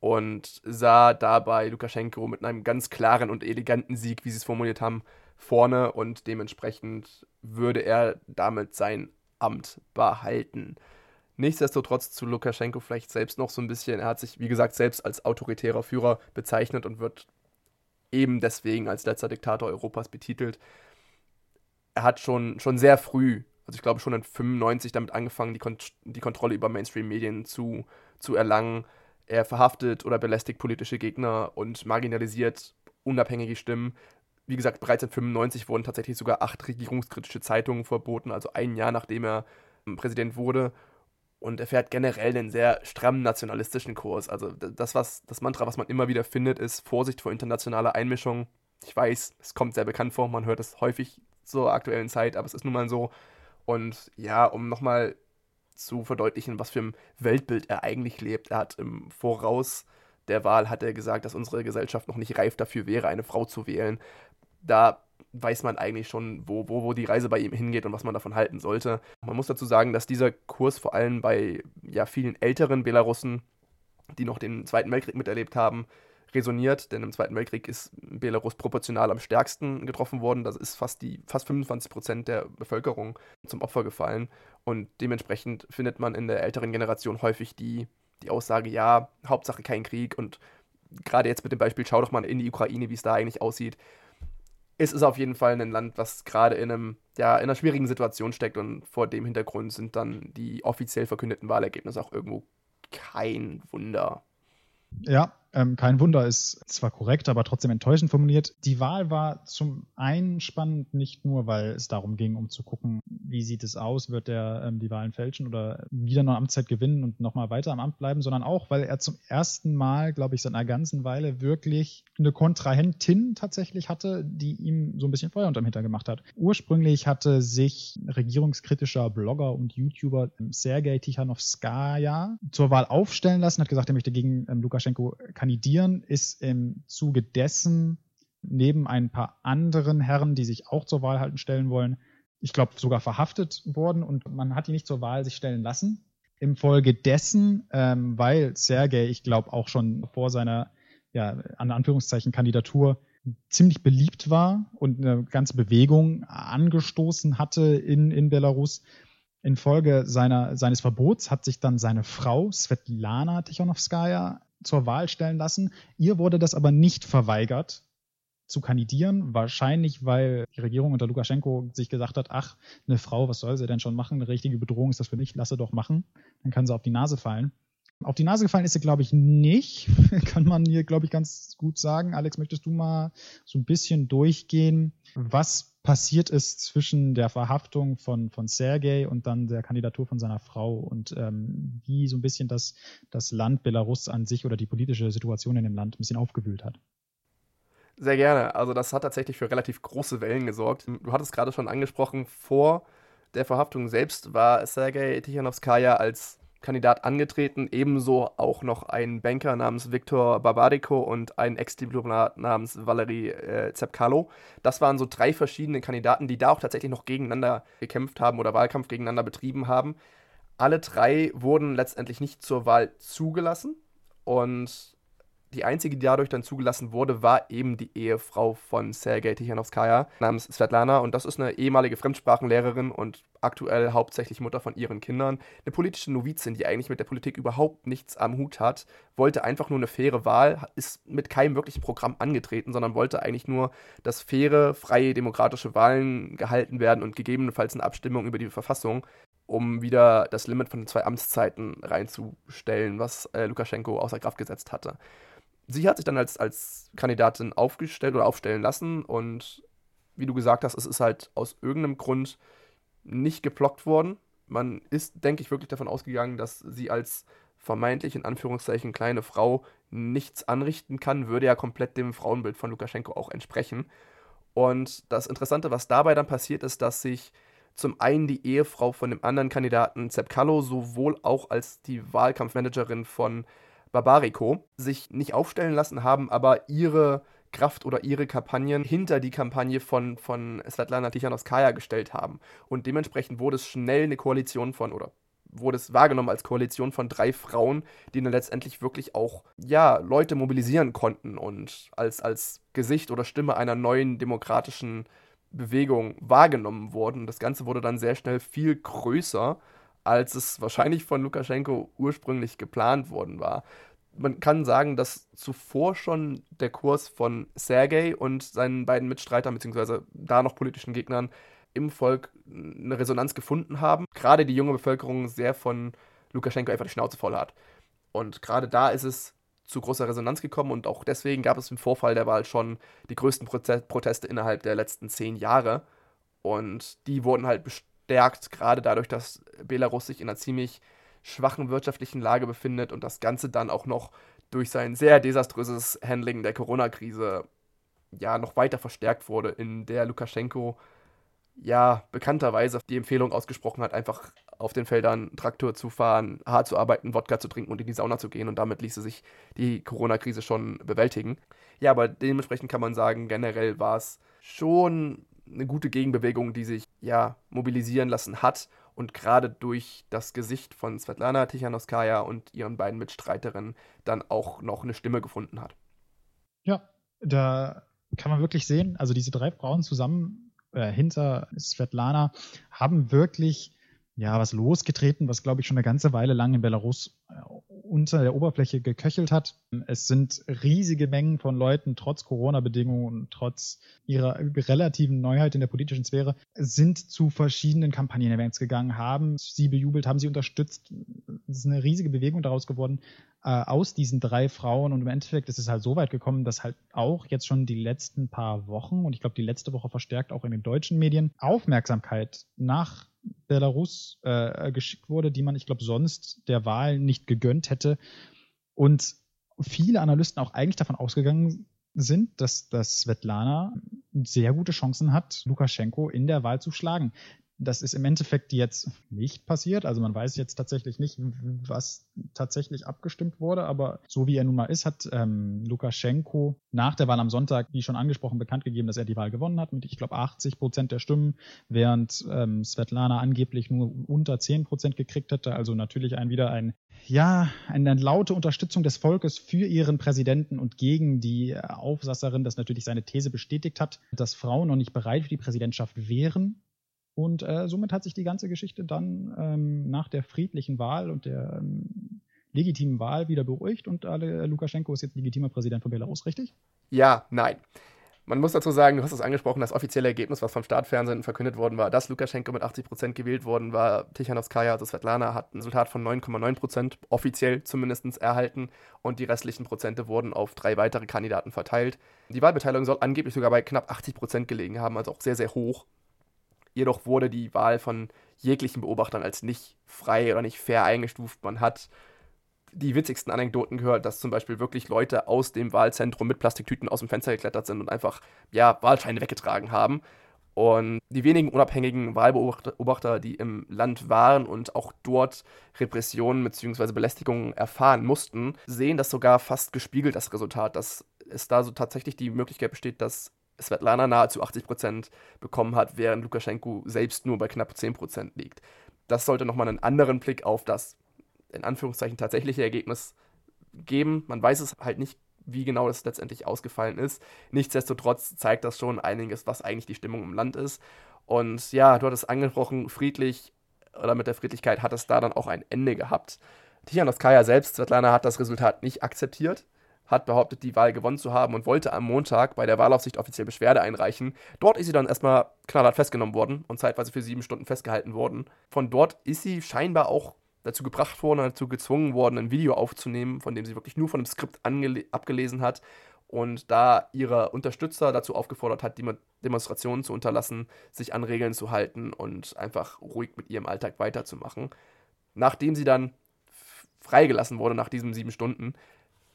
und sah dabei Lukaschenko mit einem ganz klaren und eleganten Sieg, wie sie es formuliert haben, vorne und dementsprechend würde er damit sein Amt behalten. Nichtsdestotrotz zu Lukaschenko vielleicht selbst noch so ein bisschen, er hat sich, wie gesagt, selbst als autoritärer Führer bezeichnet und wird eben deswegen als letzter Diktator Europas betitelt. Er hat schon, schon sehr früh, also ich glaube schon in 95 damit angefangen, die, Kont die Kontrolle über Mainstream-Medien zu, zu erlangen. Er verhaftet oder belästigt politische Gegner und marginalisiert unabhängige Stimmen. Wie gesagt, bereits in 95 wurden tatsächlich sogar acht regierungskritische Zeitungen verboten, also ein Jahr nachdem er ähm, Präsident wurde. Und er fährt generell einen sehr strammen nationalistischen Kurs. Also das, was, das Mantra, was man immer wieder findet, ist Vorsicht vor internationaler Einmischung. Ich weiß, es kommt sehr bekannt vor, man hört es häufig zur aktuellen Zeit, aber es ist nun mal so. Und ja, um nochmal zu verdeutlichen, was für ein Weltbild er eigentlich lebt. Er hat im Voraus der Wahl hat er gesagt, dass unsere Gesellschaft noch nicht reif dafür wäre, eine Frau zu wählen. Da weiß man eigentlich schon, wo, wo, wo die Reise bei ihm hingeht und was man davon halten sollte. Man muss dazu sagen, dass dieser Kurs vor allem bei ja, vielen älteren Belarussen, die noch den Zweiten Weltkrieg miterlebt haben, resoniert, denn im Zweiten Weltkrieg ist Belarus proportional am stärksten getroffen worden. Das ist fast die fast 25 Prozent der Bevölkerung zum Opfer gefallen. Und dementsprechend findet man in der älteren Generation häufig die, die Aussage, ja, Hauptsache kein Krieg. Und gerade jetzt mit dem Beispiel, schau doch mal in die Ukraine, wie es da eigentlich aussieht. Es ist auf jeden Fall ein Land, was gerade in einem, ja, in einer schwierigen Situation steckt und vor dem Hintergrund sind dann die offiziell verkündeten Wahlergebnisse auch irgendwo kein Wunder.
Ja, ähm, kein Wunder ist zwar korrekt, aber trotzdem enttäuschend formuliert. Die Wahl war zum einen spannend, nicht nur, weil es darum ging, um zu gucken, wie sieht es aus, wird er ähm, die Wahlen fälschen oder wieder noch Amtszeit gewinnen und nochmal weiter am Amt bleiben, sondern auch, weil er zum ersten Mal, glaube ich, seit einer ganzen Weile wirklich eine Kontrahentin tatsächlich hatte, die ihm so ein bisschen Feuer unterm Hintern gemacht hat. Ursprünglich hatte sich regierungskritischer Blogger und YouTuber ähm, Sergei Tichanowskaja zur Wahl aufstellen lassen, hat gesagt, er möchte gegen ähm, Lukaschenko kandidieren, ist im Zuge dessen neben ein paar anderen Herren, die sich auch zur Wahl halten, stellen wollen, ich glaube sogar verhaftet worden und man hat ihn nicht zur Wahl sich stellen lassen. Im Folge dessen, ähm, weil Sergei, ich glaube auch schon vor seiner, ja, an Anführungszeichen Kandidatur ziemlich beliebt war und eine ganze Bewegung angestoßen hatte in, in Belarus. Infolge seiner, seines Verbots hat sich dann seine Frau Svetlana Tichanowskaja zur Wahl stellen lassen. Ihr wurde das aber nicht verweigert, zu kandidieren. Wahrscheinlich, weil die Regierung unter Lukaschenko sich gesagt hat, ach, eine Frau, was soll sie denn schon machen? Eine richtige Bedrohung ist das für mich, lasse doch machen. Dann kann sie auf die Nase fallen. Auf die Nase gefallen ist sie, glaube ich, nicht. kann man hier, glaube ich, ganz gut sagen. Alex, möchtest du mal so ein bisschen durchgehen, was passiert ist zwischen der Verhaftung von, von Sergei und dann der Kandidatur von seiner Frau und ähm, wie so ein bisschen das, das Land Belarus an sich oder die politische Situation in dem Land ein bisschen aufgewühlt hat?
Sehr gerne. Also das hat tatsächlich für relativ große Wellen gesorgt. Du hattest gerade schon angesprochen, vor der Verhaftung selbst war Sergei Tichanowskaja als Kandidat angetreten, ebenso auch noch ein Banker namens Viktor Barbariko und ein Ex-Diplomat namens Valery äh, Zepkalo. Das waren so drei verschiedene Kandidaten, die da auch tatsächlich noch gegeneinander gekämpft haben oder Wahlkampf gegeneinander betrieben haben. Alle drei wurden letztendlich nicht zur Wahl zugelassen und die einzige, die dadurch dann zugelassen wurde, war eben die Ehefrau von Sergei Tichanowskaja namens Svetlana. Und das ist eine ehemalige Fremdsprachenlehrerin und aktuell hauptsächlich Mutter von ihren Kindern. Eine politische Novizin, die eigentlich mit der Politik überhaupt nichts am Hut hat, wollte einfach nur eine faire Wahl, ist mit keinem wirklichen Programm angetreten, sondern wollte eigentlich nur, dass faire, freie, demokratische Wahlen gehalten werden und gegebenenfalls eine Abstimmung über die Verfassung um wieder das Limit von zwei Amtszeiten reinzustellen, was äh, Lukaschenko außer Kraft gesetzt hatte sie hat sich dann als, als Kandidatin aufgestellt oder aufstellen lassen und wie du gesagt hast, es ist halt aus irgendeinem Grund nicht geblockt worden. Man ist, denke ich, wirklich davon ausgegangen, dass sie als vermeintlich in Anführungszeichen kleine Frau nichts anrichten kann, würde ja komplett dem Frauenbild von Lukaschenko auch entsprechen. Und das Interessante, was dabei dann passiert, ist, dass sich zum einen die Ehefrau von dem anderen Kandidaten Zepkallo sowohl auch als die Wahlkampfmanagerin von Barbarico sich nicht aufstellen lassen haben, aber ihre Kraft oder ihre Kampagnen hinter die Kampagne von, von Svetlana Tichanowskaja gestellt haben. Und dementsprechend wurde es schnell eine Koalition von, oder wurde es wahrgenommen als Koalition von drei Frauen, die dann letztendlich wirklich auch, ja, Leute mobilisieren konnten und als, als Gesicht oder Stimme einer neuen demokratischen Bewegung wahrgenommen wurden. Das Ganze wurde dann sehr schnell viel größer als es wahrscheinlich von Lukaschenko ursprünglich geplant worden war. Man kann sagen, dass zuvor schon der Kurs von Sergei und seinen beiden Mitstreitern, beziehungsweise da noch politischen Gegnern, im Volk eine Resonanz gefunden haben. Gerade die junge Bevölkerung sehr von Lukaschenko einfach die Schnauze voll hat. Und gerade da ist es zu großer Resonanz gekommen und auch deswegen gab es im Vorfall der Wahl schon die größten Proteste innerhalb der letzten zehn Jahre. Und die wurden halt verstärkt, gerade dadurch, dass Belarus sich in einer ziemlich schwachen wirtschaftlichen Lage befindet und das Ganze dann auch noch durch sein sehr desaströses Handling der Corona-Krise ja noch weiter verstärkt wurde, in der Lukaschenko ja bekannterweise die Empfehlung ausgesprochen hat, einfach auf den Feldern Traktor zu fahren, hart zu arbeiten, Wodka zu trinken und in die Sauna zu gehen und damit ließe sich die Corona-Krise schon bewältigen. Ja, aber dementsprechend kann man sagen, generell war es schon eine gute Gegenbewegung, die sich ja mobilisieren lassen hat und gerade durch das Gesicht von Svetlana Tichanowskaja und ihren beiden Mitstreiterinnen dann auch noch eine Stimme gefunden hat.
Ja, da kann man wirklich sehen, also diese drei Frauen zusammen äh, hinter Svetlana haben wirklich ja was losgetreten, was glaube ich schon eine ganze Weile lang in Belarus äh, unter der Oberfläche geköchelt hat. Es sind riesige Mengen von Leuten, trotz Corona-Bedingungen und trotz ihrer relativen Neuheit in der politischen Sphäre, sind zu verschiedenen Kampagnen-Events gegangen, haben sie bejubelt, haben sie unterstützt. Es ist eine riesige Bewegung daraus geworden äh, aus diesen drei Frauen. Und im Endeffekt ist es halt so weit gekommen, dass halt auch jetzt schon die letzten paar Wochen und ich glaube die letzte Woche verstärkt auch in den deutschen Medien Aufmerksamkeit nach Belarus äh, geschickt wurde, die man, ich glaube, sonst der Wahl nicht gegönnt hätte. Und viele Analysten auch eigentlich davon ausgegangen sind, dass, dass Svetlana sehr gute Chancen hat, Lukaschenko in der Wahl zu schlagen. Das ist im Endeffekt jetzt nicht passiert. Also man weiß jetzt tatsächlich nicht, was tatsächlich abgestimmt wurde. Aber so wie er nun mal ist, hat ähm, Lukaschenko nach der Wahl am Sonntag, wie schon angesprochen, bekannt gegeben, dass er die Wahl gewonnen hat mit, ich glaube, 80 Prozent der Stimmen, während ähm, Svetlana angeblich nur unter 10 Prozent gekriegt hätte. Also natürlich ein wieder ein ja, eine laute Unterstützung des Volkes für ihren Präsidenten und gegen die Aufsasserin, das natürlich seine These bestätigt hat, dass Frauen noch nicht bereit für die Präsidentschaft wären. Und äh, somit hat sich die ganze Geschichte dann ähm, nach der friedlichen Wahl und der ähm, legitimen Wahl wieder beruhigt und äh, Lukaschenko ist jetzt legitimer Präsident von Belarus, richtig?
Ja, nein. Man muss dazu sagen, du hast es angesprochen, das offizielle Ergebnis, was vom Staatsfernsehen verkündet worden war, dass Lukaschenko mit 80 Prozent gewählt worden war. Tichanowskaja, also Svetlana, hat ein Resultat von 9,9 Prozent, offiziell zumindest erhalten. Und die restlichen Prozente wurden auf drei weitere Kandidaten verteilt. Die Wahlbeteiligung soll angeblich sogar bei knapp 80 Prozent gelegen haben, also auch sehr, sehr hoch. Jedoch wurde die Wahl von jeglichen Beobachtern als nicht frei oder nicht fair eingestuft. Man hat die witzigsten Anekdoten gehört, dass zum Beispiel wirklich Leute aus dem Wahlzentrum mit Plastiktüten aus dem Fenster geklettert sind und einfach, ja, Wahlscheine weggetragen haben. Und die wenigen unabhängigen Wahlbeobachter, die im Land waren und auch dort Repressionen bzw. Belästigungen erfahren mussten, sehen das sogar fast gespiegelt, das Resultat, dass es da so tatsächlich die Möglichkeit besteht, dass Svetlana nahezu 80% bekommen hat, während Lukaschenko selbst nur bei knapp 10% liegt. Das sollte nochmal einen anderen Blick auf das in Anführungszeichen tatsächliche Ergebnis geben. Man weiß es halt nicht, wie genau das letztendlich ausgefallen ist. Nichtsdestotrotz zeigt das schon einiges, was eigentlich die Stimmung im Land ist. Und ja, du hattest angesprochen, friedlich oder mit der Friedlichkeit hat es da dann auch ein Ende gehabt. Tichanowskaja selbst, Svetlana, hat das Resultat nicht akzeptiert, hat behauptet, die Wahl gewonnen zu haben und wollte am Montag bei der Wahlaufsicht offiziell Beschwerde einreichen. Dort ist sie dann erstmal knallhart festgenommen worden und zeitweise für sieben Stunden festgehalten worden. Von dort ist sie scheinbar auch dazu gebracht worden, dazu gezwungen worden, ein Video aufzunehmen, von dem sie wirklich nur von dem Skript abgelesen hat und da ihre Unterstützer dazu aufgefordert hat, die Demonstrationen zu unterlassen, sich an Regeln zu halten und einfach ruhig mit ihrem Alltag weiterzumachen. Nachdem sie dann freigelassen wurde nach diesen sieben Stunden,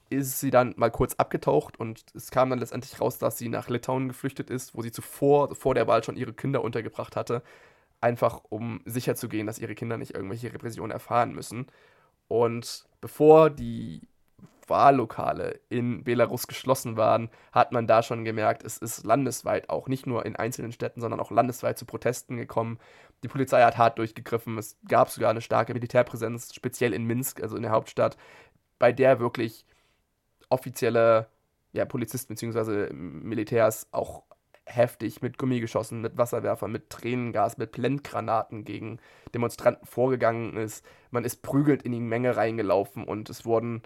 ist sie dann mal kurz abgetaucht und es kam dann letztendlich raus, dass sie nach Litauen geflüchtet ist, wo sie zuvor vor der Wahl schon ihre Kinder untergebracht hatte einfach um sicherzugehen, dass ihre Kinder nicht irgendwelche Repressionen erfahren müssen. Und bevor die Wahllokale in Belarus geschlossen waren, hat man da schon gemerkt, es ist landesweit auch nicht nur in einzelnen Städten, sondern auch landesweit zu Protesten gekommen. Die Polizei hat hart durchgegriffen. Es gab sogar eine starke Militärpräsenz, speziell in Minsk, also in der Hauptstadt, bei der wirklich offizielle ja, Polizisten bzw. Militärs auch heftig mit Gummigeschossen, mit Wasserwerfern, mit Tränengas, mit Blendgranaten gegen Demonstranten vorgegangen ist. Man ist prügelt in die Menge reingelaufen und es wurden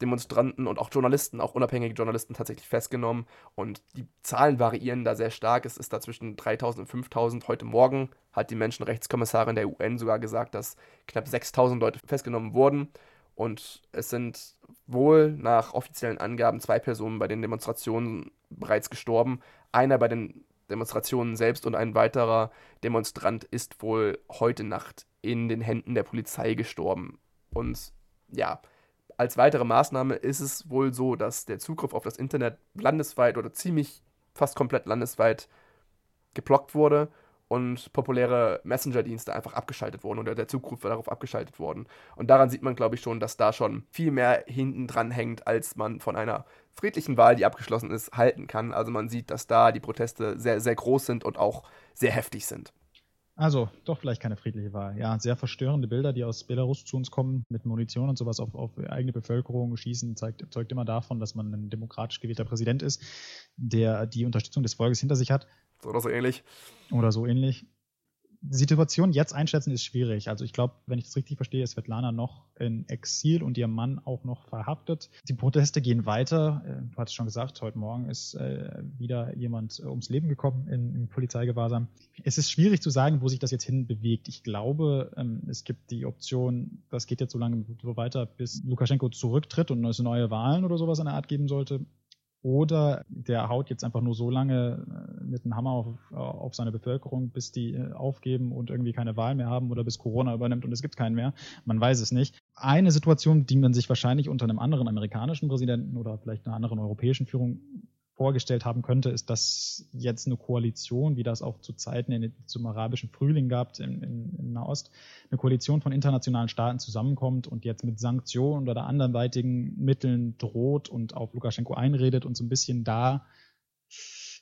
Demonstranten und auch Journalisten, auch unabhängige Journalisten tatsächlich festgenommen. Und die Zahlen variieren da sehr stark. Es ist da zwischen 3000 und 5000. Heute Morgen hat die Menschenrechtskommissarin der UN sogar gesagt, dass knapp 6000 Leute festgenommen wurden. Und es sind wohl nach offiziellen Angaben zwei Personen bei den Demonstrationen bereits gestorben. Einer bei den Demonstrationen selbst und ein weiterer Demonstrant ist wohl heute Nacht in den Händen der Polizei gestorben. Und ja, als weitere Maßnahme ist es wohl so, dass der Zugriff auf das Internet landesweit oder ziemlich fast komplett landesweit geblockt wurde und populäre Messenger-Dienste einfach abgeschaltet wurden oder der Zugriff darauf abgeschaltet worden. Und daran sieht man, glaube ich, schon, dass da schon viel mehr hinten dran hängt, als man von einer friedlichen Wahl, die abgeschlossen ist, halten kann. Also man sieht, dass da die Proteste sehr, sehr groß sind und auch sehr heftig sind.
Also, doch vielleicht keine friedliche Wahl. Ja, sehr verstörende Bilder, die aus Belarus zu uns kommen, mit Munition und sowas auf, auf eigene Bevölkerung schießen, zeigt, zeugt immer davon, dass man ein demokratisch gewählter Präsident ist, der die Unterstützung des Volkes hinter sich hat.
Oder so ähnlich.
Oder so ähnlich. Die Situation jetzt einschätzen ist schwierig. Also ich glaube, wenn ich das richtig verstehe, ist Svetlana noch in Exil und ihr Mann auch noch verhaftet. Die Proteste gehen weiter. Äh, du hattest schon gesagt, heute Morgen ist äh, wieder jemand ums Leben gekommen in, in Polizeigewahrsam. Es ist schwierig zu sagen, wo sich das jetzt hin bewegt. Ich glaube, ähm, es gibt die Option, das geht jetzt so lange so weiter, bis Lukaschenko zurücktritt und es neue Wahlen oder sowas in der Art geben sollte oder der haut jetzt einfach nur so lange äh, mit einem Hammer auf, auf seine Bevölkerung, bis die äh, aufgeben und irgendwie keine Wahl mehr haben oder bis Corona übernimmt und es gibt keinen mehr. Man weiß es nicht. Eine Situation, die man sich wahrscheinlich unter einem anderen amerikanischen Präsidenten oder vielleicht einer anderen europäischen Führung vorgestellt haben könnte, ist, dass jetzt eine Koalition, wie das auch zu Zeiten in, zum arabischen Frühling gab in, in, in Nahost, eine Koalition von internationalen Staaten zusammenkommt und jetzt mit Sanktionen oder anderweitigen Mitteln droht und auf Lukaschenko einredet und so ein bisschen da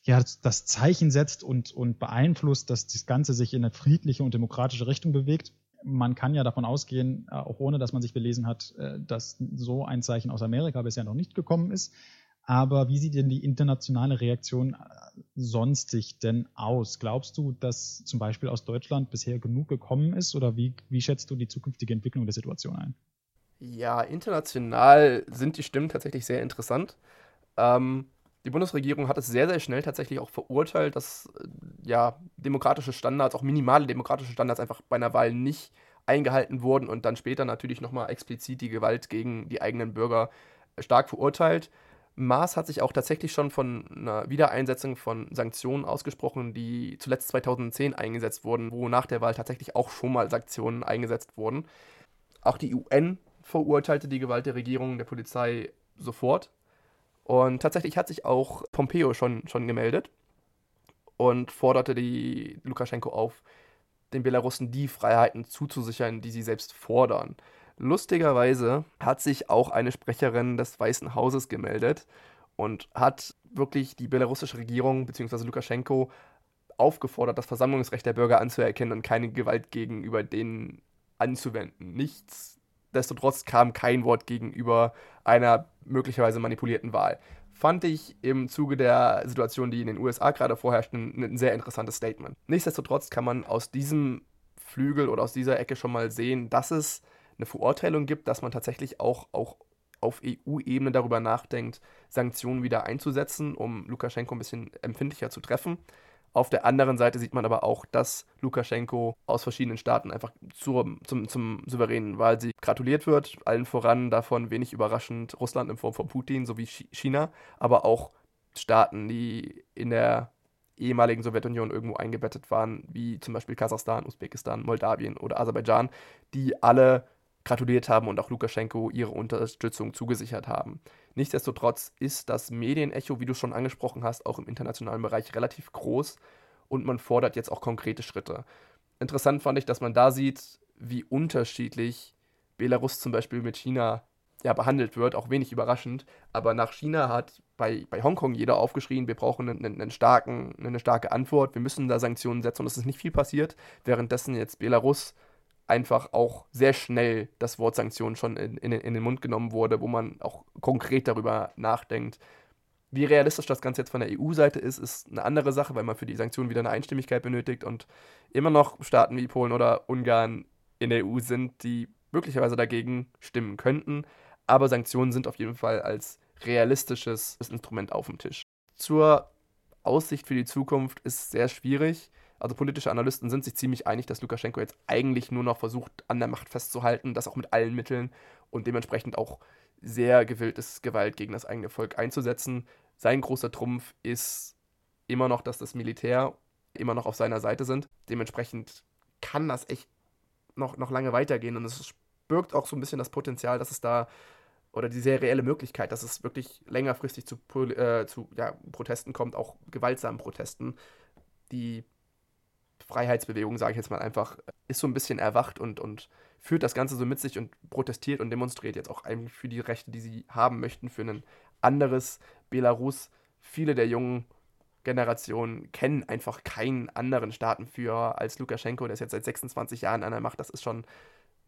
ja, das Zeichen setzt und, und beeinflusst, dass das Ganze sich in eine friedliche und demokratische Richtung bewegt. Man kann ja davon ausgehen, äh, auch ohne dass man sich belesen hat, äh, dass so ein Zeichen aus Amerika bisher noch nicht gekommen ist. Aber wie sieht denn die internationale Reaktion äh, sonstig denn aus? Glaubst du, dass zum Beispiel aus Deutschland bisher genug gekommen ist oder wie, wie schätzt du die zukünftige Entwicklung der Situation ein?
Ja, international sind die Stimmen tatsächlich sehr interessant. Ähm, die Bundesregierung hat es sehr, sehr schnell tatsächlich auch verurteilt, dass äh, ja, demokratische Standards, auch minimale demokratische Standards einfach bei einer Wahl nicht eingehalten wurden und dann später natürlich nochmal explizit die Gewalt gegen die eigenen Bürger stark verurteilt. Maas hat sich auch tatsächlich schon von einer Wiedereinsetzung von Sanktionen ausgesprochen, die zuletzt 2010 eingesetzt wurden, wo nach der Wahl tatsächlich auch schon mal Sanktionen eingesetzt wurden. Auch die UN verurteilte die Gewalt der Regierung, der Polizei sofort. Und tatsächlich hat sich auch Pompeo schon, schon gemeldet und forderte die Lukaschenko auf, den Belarussen die Freiheiten zuzusichern, die sie selbst fordern. Lustigerweise hat sich auch eine Sprecherin des Weißen Hauses gemeldet und hat wirklich die belarussische Regierung bzw. Lukaschenko aufgefordert, das Versammlungsrecht der Bürger anzuerkennen und keine Gewalt gegenüber denen anzuwenden. Nichtsdestotrotz kam kein Wort gegenüber einer möglicherweise manipulierten Wahl. Fand ich im Zuge der Situation, die in den USA gerade vorherrscht, ein, sehr interessantes Statement. Nichtsdestotrotz kann man aus diesem Flügel oder aus dieser Ecke schon mal sehen, dass es eine Verurteilung gibt, dass man tatsächlich auch, auch auf EU-Ebene darüber nachdenkt, Sanktionen wieder einzusetzen, um Lukaschenko ein bisschen empfindlicher zu treffen. Auf der anderen Seite sieht man aber auch, dass Lukaschenko aus verschiedenen Staaten einfach zur, zum, zum souveränen Wahlsieg gratuliert wird. Allen voran davon wenig überraschend Russland in Form von Putin sowie China, aber auch Staaten, die in der ehemaligen Sowjetunion irgendwo eingebettet waren, wie zum Beispiel Kasachstan, Usbekistan, Moldawien oder Aserbaidschan, die alle gratuliert haben und auch Lukaschenko ihre Unterstützung zugesichert haben. Nichtsdestotrotz ist das Medienecho, wie du schon angesprochen hast, auch im internationalen Bereich relativ groß und man fordert jetzt auch konkrete Schritte. Interessant fand ich, dass man da sieht, wie unterschiedlich Belarus zum Beispiel mit China ja, behandelt wird, auch wenig überraschend. Aber nach China hat bei, bei Hongkong jeder aufgeschrien, wir brauchen einen, einen starken, eine starke Antwort, wir müssen da Sanktionen setzen und es ist nicht viel passiert. Währenddessen jetzt Belarus einfach auch sehr schnell das Wort Sanktionen schon in, in, in, den Mund genommen wurde, wo man auch konkret darüber nachdenkt. Wie realistisch das Ganze jetzt von der EU-Seite ist, ist eine andere Sache, weil man für die Sanktionen wieder eine Einstimmigkeit benötigt und immer noch Staaten wie Polen oder Ungarn in der EU sind, die möglicherweise dagegen stimmen könnten. Aber Sanktionen sind auf jeden Fall als realistisches Instrument auf dem Tisch. Zur Aussicht für die Zukunft ist sehr schwierig. Also politische Analysten sind sich ziemlich einig, dass Lukaschenko jetzt eigentlich nur noch versucht, an der Macht festzuhalten, das auch mit allen Mitteln und dementsprechend auch sehr gewillt ist, Gewalt gegen das eigene Volk einzusetzen. Sein großer Trumpf ist immer noch, dass das Militär immer noch auf seiner Seite sind. Dementsprechend kann das echt noch, noch lange weitergehen und es birgt auch so ein bisschen das Potenzial, dass es da oder die sehr reelle Möglichkeit, dass es wirklich längerfristig zu, äh, zu ja, Protesten kommt, auch gewaltsamen Protesten, die Freiheitsbewegung, sage ich jetzt mal einfach, ist so ein bisschen erwacht und, und führt das Ganze so mit sich und protestiert und demonstriert jetzt auch eigentlich für die Rechte, die sie haben möchten, für ein anderes Belarus. Viele der jungen Generationen kennen einfach keinen anderen Staatenführer als Lukaschenko, der ist jetzt seit 26 Jahren an der Macht. Das ist schon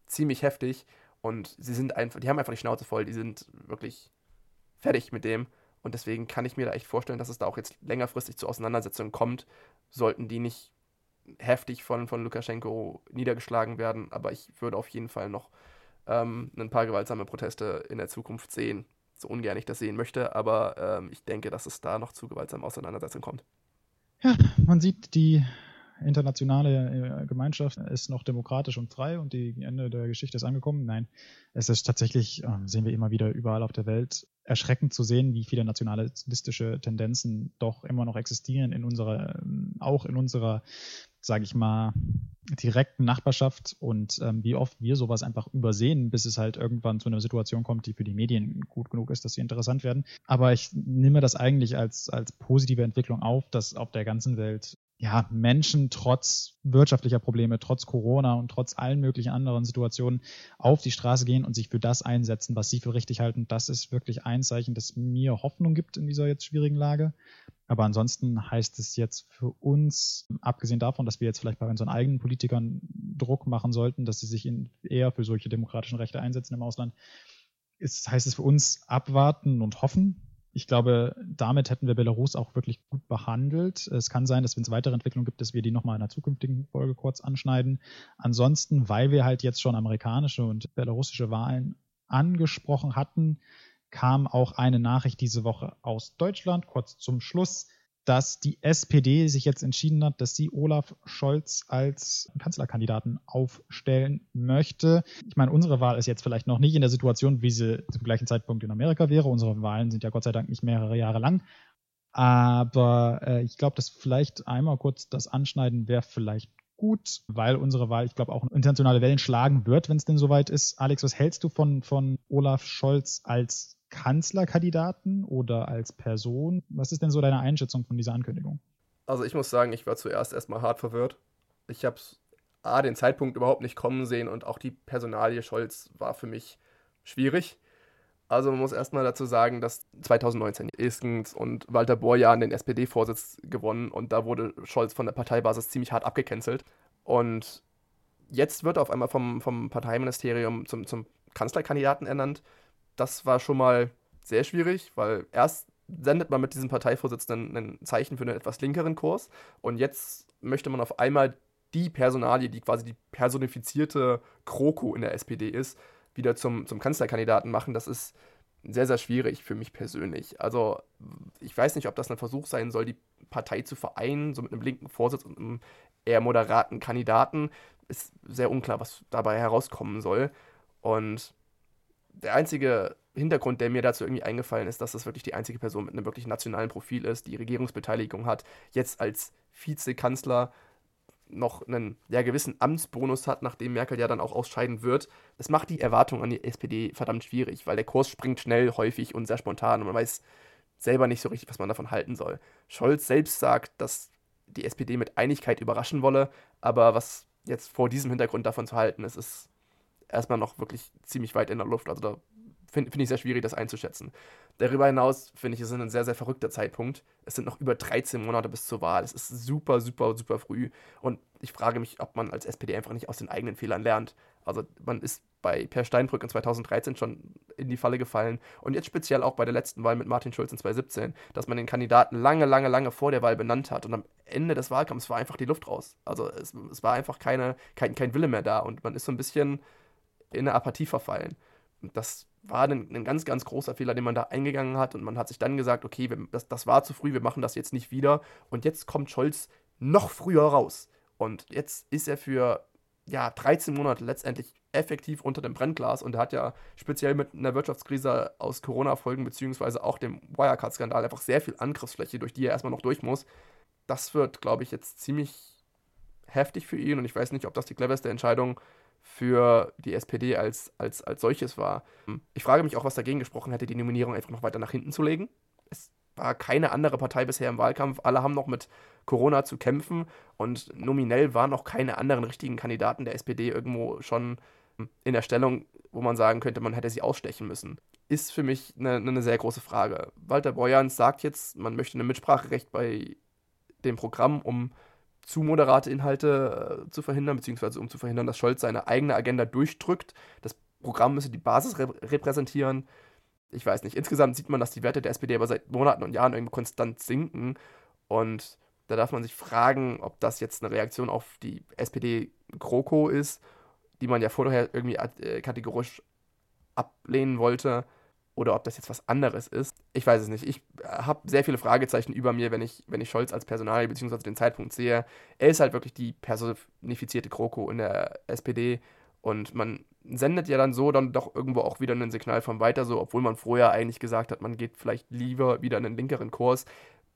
ziemlich heftig und sie sind einfach, die haben einfach die Schnauze voll, die sind wirklich fertig mit dem. Und deswegen kann ich mir da echt vorstellen, dass es da auch jetzt längerfristig zu Auseinandersetzungen kommt, sollten die nicht heftig von, von Lukaschenko niedergeschlagen werden, aber ich würde auf jeden Fall noch ähm, ein paar gewaltsame Proteste in der Zukunft sehen. So ungern ich das sehen möchte, aber ähm, ich denke, dass es da noch zu gewaltsamen Auseinandersetzungen kommt.
Ja, man sieht, die internationale äh, Gemeinschaft ist noch demokratisch und frei und die Ende der Geschichte ist angekommen. Nein, es ist tatsächlich, ähm, sehen wir immer wieder überall auf der Welt, erschreckend zu sehen, wie viele nationalistische Tendenzen doch immer noch existieren in unserer, ähm, auch in unserer, sage ich mal, direkten Nachbarschaft und ähm, wie oft wir sowas einfach übersehen, bis es halt irgendwann zu einer Situation kommt, die für die Medien gut genug ist, dass sie interessant werden. Aber ich nehme das eigentlich als, als positive Entwicklung auf, dass auf der ganzen Welt ja, Menschen trotz wirtschaftlicher Probleme, trotz Corona und trotz allen möglichen anderen Situationen auf die Straße gehen und sich für das einsetzen, was sie für richtig halten. Das ist wirklich ein Zeichen, das mir Hoffnung gibt in dieser jetzt schwierigen Lage. Aber ansonsten heißt es jetzt für uns, abgesehen davon, dass wir jetzt vielleicht bei unseren eigenen Politikern Druck machen sollten, dass sie sich eher für solche demokratischen Rechte einsetzen im Ausland, ist, heißt es für uns abwarten und hoffen, ich glaube, damit hätten wir Belarus auch wirklich gut behandelt. Es kann sein, dass wenn es weitere Entwicklungen gibt, dass wir die nochmal in einer zukünftigen Folge kurz anschneiden. Ansonsten, weil wir halt jetzt schon amerikanische und belarussische Wahlen angesprochen hatten, kam auch eine Nachricht diese Woche aus Deutschland, kurz zum Schluss dass die SPD sich jetzt entschieden hat, dass sie Olaf Scholz als Kanzlerkandidaten aufstellen möchte. Ich meine, unsere Wahl ist jetzt vielleicht noch nicht in der Situation, wie sie zum gleichen Zeitpunkt in Amerika wäre. Unsere Wahlen sind ja Gott sei Dank nicht mehrere Jahre lang. Aber äh, ich glaube, dass vielleicht einmal kurz das Anschneiden wäre vielleicht gut, weil unsere Wahl, ich glaube, auch internationale Wellen schlagen wird, wenn es denn soweit ist. Alex, was hältst du von, von Olaf Scholz als Kanzlerkandidaten oder als Person? Was ist denn so deine Einschätzung von dieser Ankündigung?
Also ich muss sagen, ich war zuerst erstmal hart verwirrt. Ich habe A, den Zeitpunkt überhaupt nicht kommen sehen und auch die Personalie Scholz war für mich schwierig. Also man muss erstmal dazu sagen, dass 2019 Iskens und Walter Borjan den SPD-Vorsitz gewonnen und da wurde Scholz von der Parteibasis ziemlich hart abgecancelt. Und jetzt wird er auf einmal vom, vom Parteiministerium zum, zum Kanzlerkandidaten ernannt das war schon mal sehr schwierig, weil erst sendet man mit diesem Parteivorsitzenden ein Zeichen für einen etwas linkeren Kurs und jetzt möchte man auf einmal die Personalie, die quasi die personifizierte Kroko in der SPD ist, wieder zum, zum Kanzlerkandidaten machen. Das ist sehr, sehr schwierig für mich persönlich. Also ich weiß nicht, ob das ein Versuch sein soll, die Partei zu vereinen, so mit einem linken Vorsitz und einem eher moderaten Kandidaten. Ist sehr unklar, was dabei herauskommen soll. Und der einzige Hintergrund, der mir dazu irgendwie eingefallen ist, dass das wirklich die einzige Person mit einem wirklich nationalen Profil ist, die Regierungsbeteiligung hat, jetzt als Vizekanzler noch einen ja, gewissen Amtsbonus hat, nachdem Merkel ja dann auch ausscheiden wird. Das macht die Erwartung an die SPD verdammt schwierig, weil der Kurs springt schnell, häufig und sehr spontan und man weiß selber nicht so richtig, was man davon halten soll. Scholz selbst sagt, dass die SPD mit Einigkeit überraschen wolle, aber was jetzt vor diesem Hintergrund davon zu halten ist, ist erstmal noch wirklich ziemlich weit in der Luft. Also da finde find ich sehr schwierig, das einzuschätzen. Darüber hinaus finde ich, es ist ein sehr, sehr verrückter Zeitpunkt. Es sind noch über 13 Monate bis zur Wahl. Es ist super, super, super früh. Und ich frage mich, ob man als SPD einfach nicht aus den eigenen Fehlern lernt. Also man ist bei Per Steinbrück in 2013 schon in die Falle gefallen und jetzt speziell auch bei der letzten Wahl mit Martin Schulz in 2017, dass man den Kandidaten lange, lange, lange vor der Wahl benannt hat und am Ende des Wahlkampfs war einfach die Luft raus. Also es, es war einfach keine, kein, kein Wille mehr da und man ist so ein bisschen in eine Apathie verfallen. Und das war ein, ein, ganz, ganz großer Fehler, den man da eingegangen hat. Und man hat sich dann gesagt, okay, wir, das, das war zu früh, wir machen das jetzt nicht wieder. Und jetzt kommt Scholz noch früher raus. Und jetzt ist er für ja, 13 Monate letztendlich effektiv unter dem Brennglas. Und er hat ja speziell mit einer Wirtschaftskrise aus Corona-Folgen, beziehungsweise auch dem Wirecard-Skandal, einfach sehr viel Angriffsfläche, durch die er erstmal noch durch muss. Das wird, glaube ich, jetzt ziemlich heftig für ihn. Und ich weiß nicht, ob das die cleverste Entscheidung ist für die SPD als, als, als solches war. Ich frage mich auch, was dagegen gesprochen hätte, die Nominierung einfach noch weiter nach hinten zu legen. Es war keine andere Partei bisher im Wahlkampf. Alle haben noch mit Corona zu kämpfen und nominell waren noch keine anderen richtigen Kandidaten der SPD irgendwo schon in der Stellung, wo man sagen könnte, man hätte sie ausstechen müssen. Ist für mich eine, eine sehr große Frage. Walter Borjans sagt jetzt, man möchte ein Mitspracherecht bei dem Programm, um zu moderate Inhalte äh, zu verhindern, beziehungsweise um zu verhindern, dass Scholz seine eigene Agenda durchdrückt. Das Programm müsse die Basis rep repräsentieren. Ich weiß nicht. Insgesamt sieht man, dass die Werte der SPD aber seit Monaten und Jahren irgendwie konstant sinken. Und da darf man sich fragen, ob das jetzt eine Reaktion auf die SPD-GroKo ist, die man ja vorher irgendwie äh, kategorisch ablehnen wollte oder ob das jetzt was anderes ist. Ich weiß es nicht. Ich äh, habe sehr viele Fragezeichen über mir, wenn ich, wenn ich Scholz als Personal bzw. den Zeitpunkt sehe. Er ist halt wirklich die personifizierte Kroko in der SPD und man sendet ja dann so dann doch irgendwo auch wieder ein Signal von weiter, so obwohl man vorher eigentlich gesagt hat, man geht vielleicht lieber wieder in den linkeren Kurs,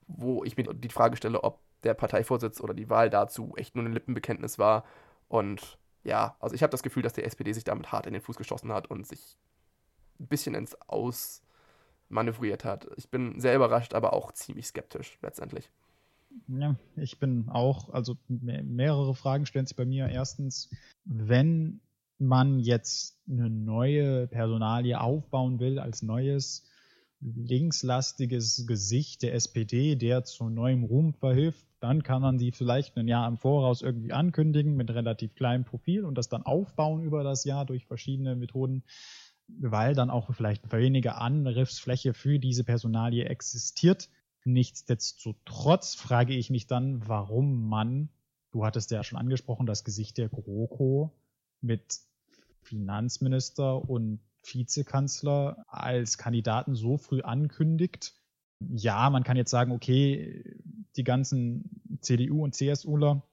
wo ich mir die Frage stelle, ob der Parteivorsitz oder die Wahl dazu echt nur ein Lippenbekenntnis war. Und ja, also ich habe das Gefühl, dass die SPD sich damit hart in den Fuß geschossen hat und sich ein bisschen ins Aus manövriert hat. Ich bin sehr überrascht, aber auch ziemlich skeptisch letztendlich.
Ja, ich bin auch, also mehrere Fragen stellen sich bei mir. Erstens, wenn man jetzt eine neue Personalie aufbauen will als neues linkslastiges Gesicht der SPD, der zu neuem Ruhm verhilft, dann kann man die vielleicht ein Jahr im Voraus irgendwie ankündigen mit relativ kleinem Profil und das dann aufbauen über das Jahr durch verschiedene Methoden, weil dann auch vielleicht weniger Angriffsfläche für diese Personalie existiert. Nichtsdestotrotz frage ich mich dann, warum man, du hattest ja schon angesprochen, das Gesicht der GroKo mit Finanzminister und Vizekanzler als Kandidaten so früh ankündigt. Ja, man kann jetzt sagen, okay, die ganzen CDU und CSUler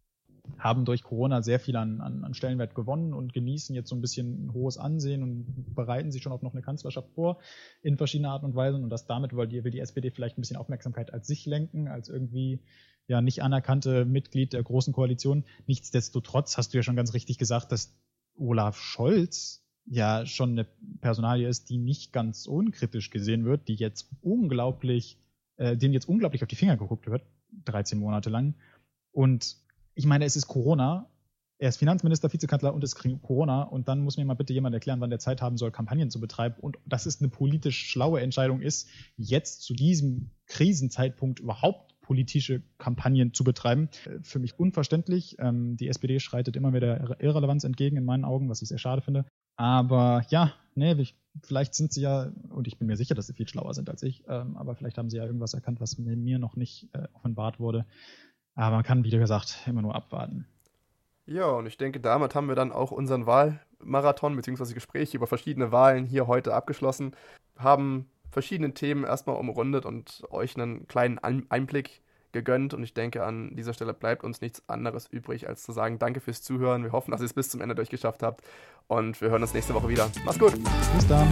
haben durch Corona sehr viel an, an, an Stellenwert gewonnen und genießen jetzt so ein bisschen ein hohes Ansehen und bereiten sich schon auf noch eine Kanzlerschaft vor in verschiedenen Arten und Weisen. Und das damit will die, will die SPD vielleicht ein bisschen Aufmerksamkeit als sich lenken, als irgendwie ja nicht anerkannte Mitglied der Großen Koalition. Nichtsdestotrotz hast du ja schon ganz richtig gesagt, dass Olaf Scholz ja schon eine Personalie ist, die nicht ganz unkritisch gesehen wird, die jetzt unglaublich, äh, dem jetzt unglaublich auf die Finger geguckt wird, 13 Monate lang. Und ich meine, es ist Corona. Er ist Finanzminister, Vizekanzler und es ist Corona. Und dann muss mir mal bitte jemand erklären, wann der Zeit haben soll, Kampagnen zu betreiben. Und dass es eine politisch schlaue Entscheidung ist, jetzt zu diesem Krisenzeitpunkt überhaupt politische Kampagnen zu betreiben. Äh, für mich unverständlich. Ähm, die SPD schreitet immer wieder Irrelevanz entgegen in meinen Augen, was ich sehr schade finde. Aber ja, nee, vielleicht sind sie ja, und ich bin mir sicher, dass sie viel schlauer sind als ich, ähm, aber vielleicht haben sie ja irgendwas erkannt, was mir noch nicht äh, offenbart wurde. Aber man kann, wie gesagt, immer nur abwarten.
Ja, und ich denke, damit haben wir dann auch unseren Wahlmarathon bzw. Gespräche über verschiedene Wahlen hier heute abgeschlossen, haben verschiedene Themen erstmal umrundet und euch einen kleinen Einblick gegönnt. Und ich denke, an dieser Stelle bleibt uns nichts anderes übrig, als zu sagen, danke fürs Zuhören. Wir hoffen, dass ihr es bis zum Ende durchgeschafft habt. Und wir hören uns nächste Woche wieder. Mach's gut.
Bis dann.